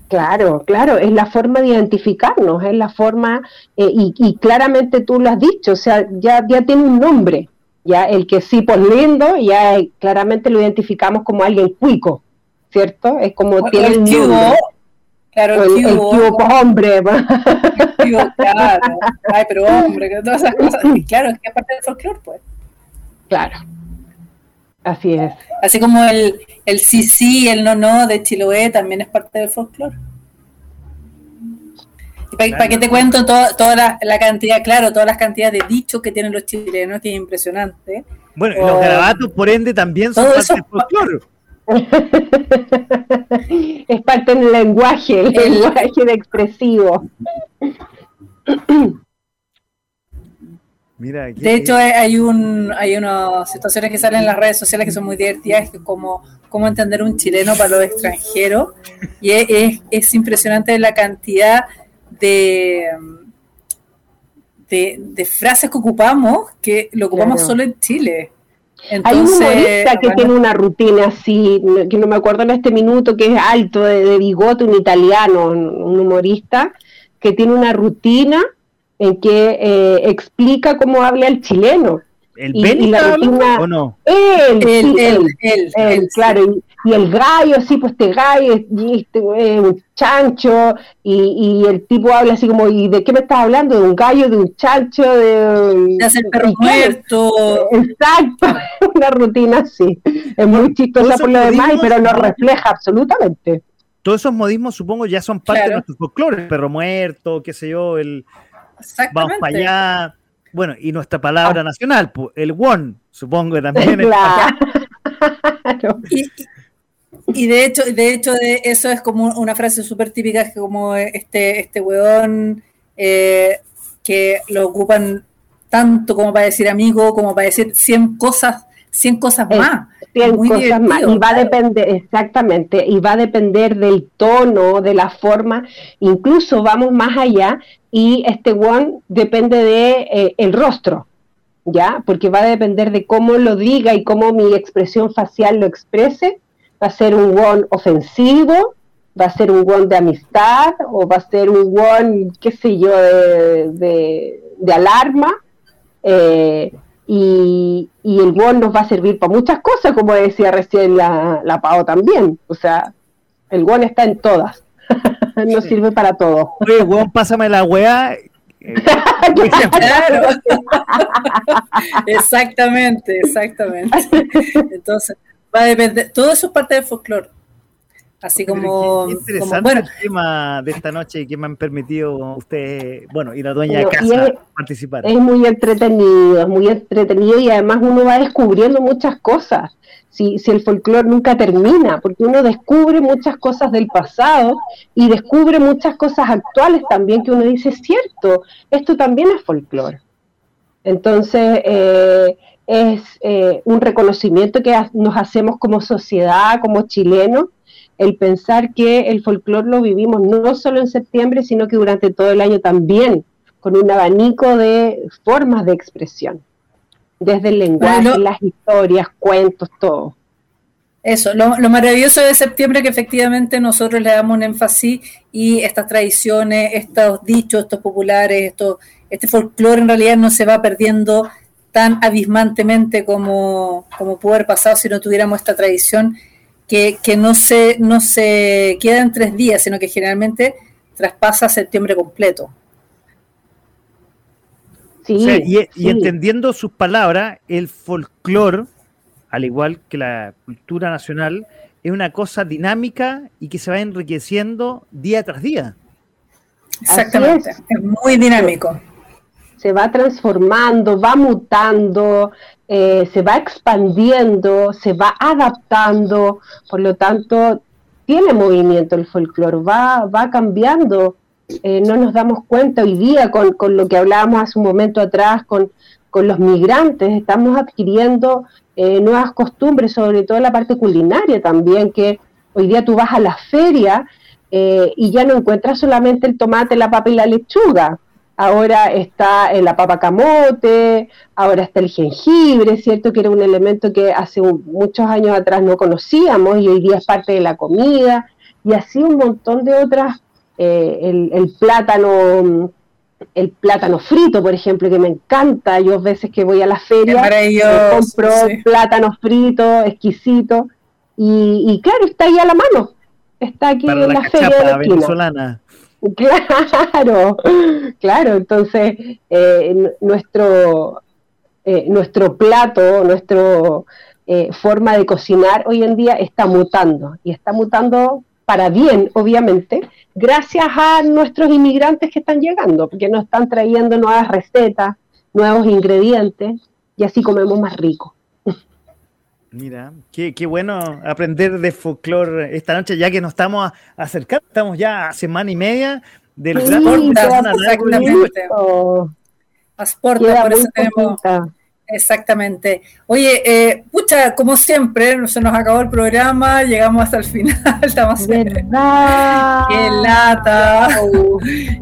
Claro, claro, es la forma de identificarnos, es la forma, eh, y, claramente tú lo has dicho, o sea, ya, ya tiene un nombre, ya el que sí, pues lindo, ya claramente lo identificamos como alguien cuico, ¿cierto? Es como tiene el nombre. Claro, el, el, pues, hombre. El claro. Ay, pero hombre, que todas esas cosas. Y claro, es que aparte del folclore, pues. Claro. Así es. Así como el, el sí sí, el no no de Chiloé también es parte del folclore. ¿Para, ¿Para qué te cuento toda, la, cantidad, claro, todas las cantidades de dichos que tienen los chilenos, que es impresionante? Bueno, los garabatos, por ende, también son parte del folclore. es parte del lenguaje, el, lenguaje de expresivo. Mira, de hecho, hay un hay unas situaciones que salen en las redes sociales que son muy divertidas, como cómo entender un chileno para los extranjeros. Y es, es, impresionante la cantidad de, de, frases que ocupamos que lo ocupamos solo en Chile. Hay un humorista que tiene una rutina así, que no me acuerdo en este minuto, que es alto, de, bigote, un italiano, un humorista, que tiene una rutina en que eh, explica cómo habla el chileno. ¿El y, o no? Él, él, él, claro. Y, el gallo, sí, pues este gallo y este, un chancho, y, el tipo habla así como, ¿y de qué me estás hablando? ¿De un gallo, de un chancho? De, de hacer perro muerto. Exacto, una rutina así. Es muy chistosa por lo demás, pero no refleja absolutamente. Todos esos modismos, supongo, ya son parte de nuestro folclore. El perro muerto, qué sé yo, el vamos para allá bueno, y nuestra palabra ah. nacional, el won, supongo que también. Y, de hecho, de hecho, de eso es como una frase súper típica, que como este, este weón eh, que lo ocupan tanto como para decir amigo, como para decir 100 cosas, 100 cosas más. 100 cosas más. Y va a depender, exactamente, y va a depender del tono, de la forma, incluso vamos más allá y este one depende de eh, el rostro, ¿ya? Porque va a depender de cómo lo diga y cómo mi expresión facial lo exprese. Va a ser un one ofensivo, va a ser un one de amistad o va a ser un one, qué sé yo, de, de, alarma. Eh, y, el one nos va a servir para muchas cosas, como decía recién la, la Pao también. O sea, el one está en todas. no sirve para todo. Oye, weón, pásame la weá. claro. exactamente, exactamente. Entonces, va a depender. Todo eso es parte del folclore. Así como, interesante bueno, el tema de esta noche que me han permitido ustedes, bueno, y la dueña de casa participar. Es muy entretenido, es muy entretenido y además uno va descubriendo muchas cosas si, el folclore nunca termina, porque uno descubre muchas cosas del pasado y descubre muchas cosas actuales también que uno dice, cierto, esto también es folclore. Entonces, eh, es eh, un reconocimiento que nos hacemos como sociedad, como chilenos, el pensar que el folclore lo vivimos no solo en septiembre, sino que durante todo el año también, con un abanico de formas de expresión desde el lenguaje, las historias, cuentos, todo. Eso, lo, maravilloso de septiembre que efectivamente nosotros le damos un énfasis y estas tradiciones, estos dichos, estos populares, esto, este folclore en realidad no se va perdiendo tan abismantemente como, como pudo haber pasado si no tuviéramos esta tradición que, no, se, no se queda en tres días, sino que generalmente traspasa septiembre completo y, entendiendo sus palabras, el folclore, al igual que la cultura nacional, es una cosa dinámica y que se va enriqueciendo día tras día. Exactamente, es. muy dinámico. Se va transformando, va mutando, eh, se va expandiendo, se va adaptando, por lo tanto, tiene movimiento el folclore, va, va cambiando eh, no nos damos cuenta hoy día con, lo que hablábamos hace un momento atrás con, los migrantes, estamos adquiriendo eh, nuevas costumbres, sobre todo la parte culinaria también, que hoy día tú vas a la feria eh, y ya no encuentras solamente el tomate, la papa y la lechuga. Ahora está la papa camote, ahora está el jengibre, ¿cierto? Que era un elemento que hace muchos años atrás no conocíamos y hoy día es parte de la comida. Y así un montón de otras eh, el, plátano el plátano frito, por ejemplo, que me encanta. Yo a veces que voy a la feria compro plátano frito, exquisito. Y, claro, está ahí a la mano. Está aquí en la, feria de la venezolana. Claro, claro. Entonces, eh, nuestro, eh, nuestro plato, nuestra forma de cocinar hoy en día está mutando. Y está mutando para bien, obviamente, gracias a nuestros inmigrantes que están llegando, porque nos están trayendo nuevas recetas, nuevos ingredientes, y así comemos más rico. Mira, qué, qué bueno aprender de folclore esta noche, ya que nos estamos acercando, estamos ya a semana y media del Sí, gran por eso tenemos. Exactamente. Oye, eh, pucha, como siempre, se nos acabó el programa, llegamos hasta el final, estamos ¿Verdad? ¡Qué lata!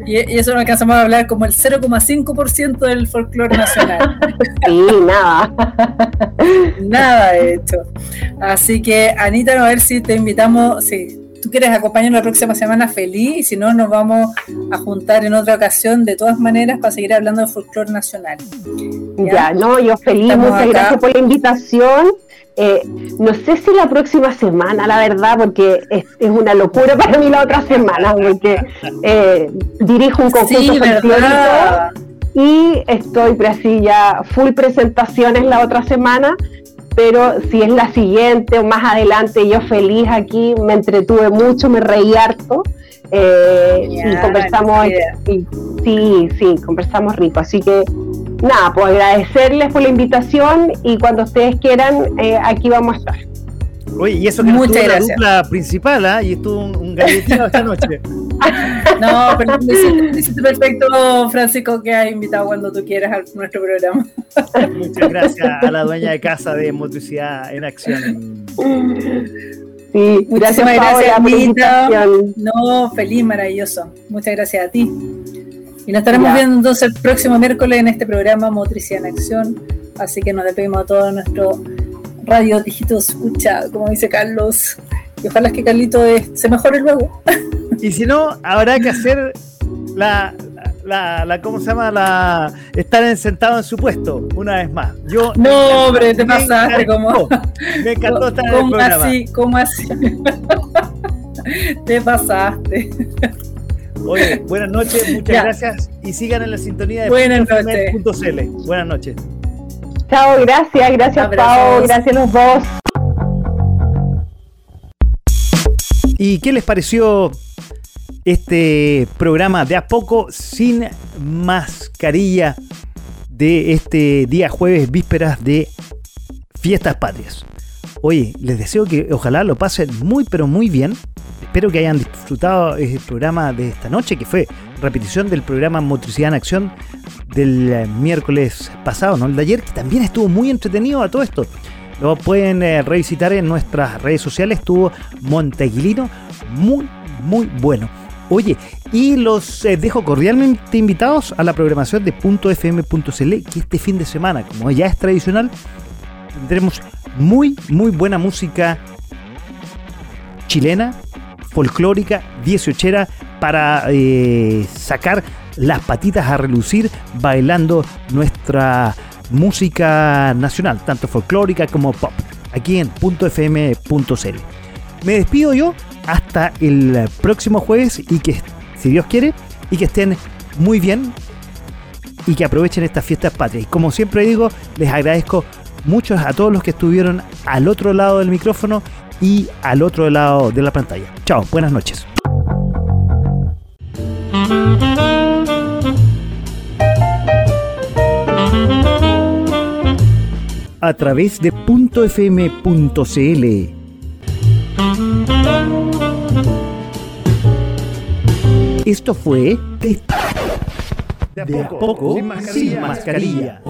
Y, y eso no alcanzamos a hablar como el 0,5% del folclore nacional. Sí, nada. Nada de hecho. Así que, Anita, a ver si te invitamos, si tú quieres acompañarnos la próxima semana, feliz, y si no, nos vamos a juntar en otra ocasión, de todas maneras, para seguir hablando de folclore nacional. Ya, no, yo feliz, Estamos muchas acá. gracias por la invitación. Eh, no sé si la próxima semana, la verdad, porque es, es una locura para mí la otra semana, porque eh, dirijo un conjunto Sí, y estoy así ya full presentaciones la otra semana, pero si es la siguiente o más adelante, yo feliz aquí, me entretuve mucho, me reí harto. eh, y conversamos, y- sí, sí, conversamos rico, así que nada, pues agradecerles por la invitación y cuando ustedes quieran, eh, aquí vamos a estar. Oye, y eso que no Muchas estuvo la gracias. dupla principal, ¿ah? Y estuvo un, un galletito esta noche. No, pero lo hiciste perfecto, Francisco, que has invitado cuando tú quieras a nuestro programa. Muchas gracias a la dueña de casa de Motricidad en Acción. Sí, gracias gracias, por la Anita. invitación. No, feliz, maravilloso. Muchas gracias a ti. Y nos estaremos Ya. viendo entonces el próximo miércoles en este programa Motricidad en Acción. Así que nos despedimos a todo nuestro radio dígito escucha, como dice Carlos. Y ojalá que Carlito se mejore luego. Y si no, habrá que hacer la, la, la ¿cómo se llama? La estar sentado en su puesto una vez más. Yo No, hombre, te pasaste como. Me encantó estar en el ¿Cómo programa. así? ¿Cómo así? te pasaste. Oye, buenas noches, muchas Ya. gracias y sigan en la sintonía de Buenas. Buenas noches. Chao, gracias, gracias. Pao, gracias a los dos. ¿Y qué les pareció este programa de a poco sin mascarilla de este día jueves, vísperas de fiestas patrias? Oye, les deseo que ojalá lo pasen muy pero muy bien. Espero que hayan disfrutado el programa de esta noche, que fue repetición del programa Motricidad en Acción del eh, miércoles pasado, no el de ayer, que también estuvo muy entretenido a todo esto. Lo pueden eh, revisitar en nuestras redes sociales, estuvo Monteguilino, muy, muy bueno. Oye, y los eh, dejo cordialmente invitados a la programación de .fm.cl, que este fin de semana, como ya es tradicional, tendremos muy, muy buena música chilena, folclórica, dieciochera, para eh, sacar las patitas a relucir bailando nuestra música nacional, tanto folclórica como pop, aquí en .fm.cl. Me despido yo hasta el próximo jueves y que, si Dios quiere, y que estén muy bien y que aprovechen estas fiestas patrias. Y como siempre digo, les agradezco mucho a todos los que estuvieron al otro lado del micrófono y al otro lado de la pantalla. Chao, buenas noches a través de .fm.cl. Esto fue de, de, a, de poco, a poco, sin mascarilla. Sin mascarilla.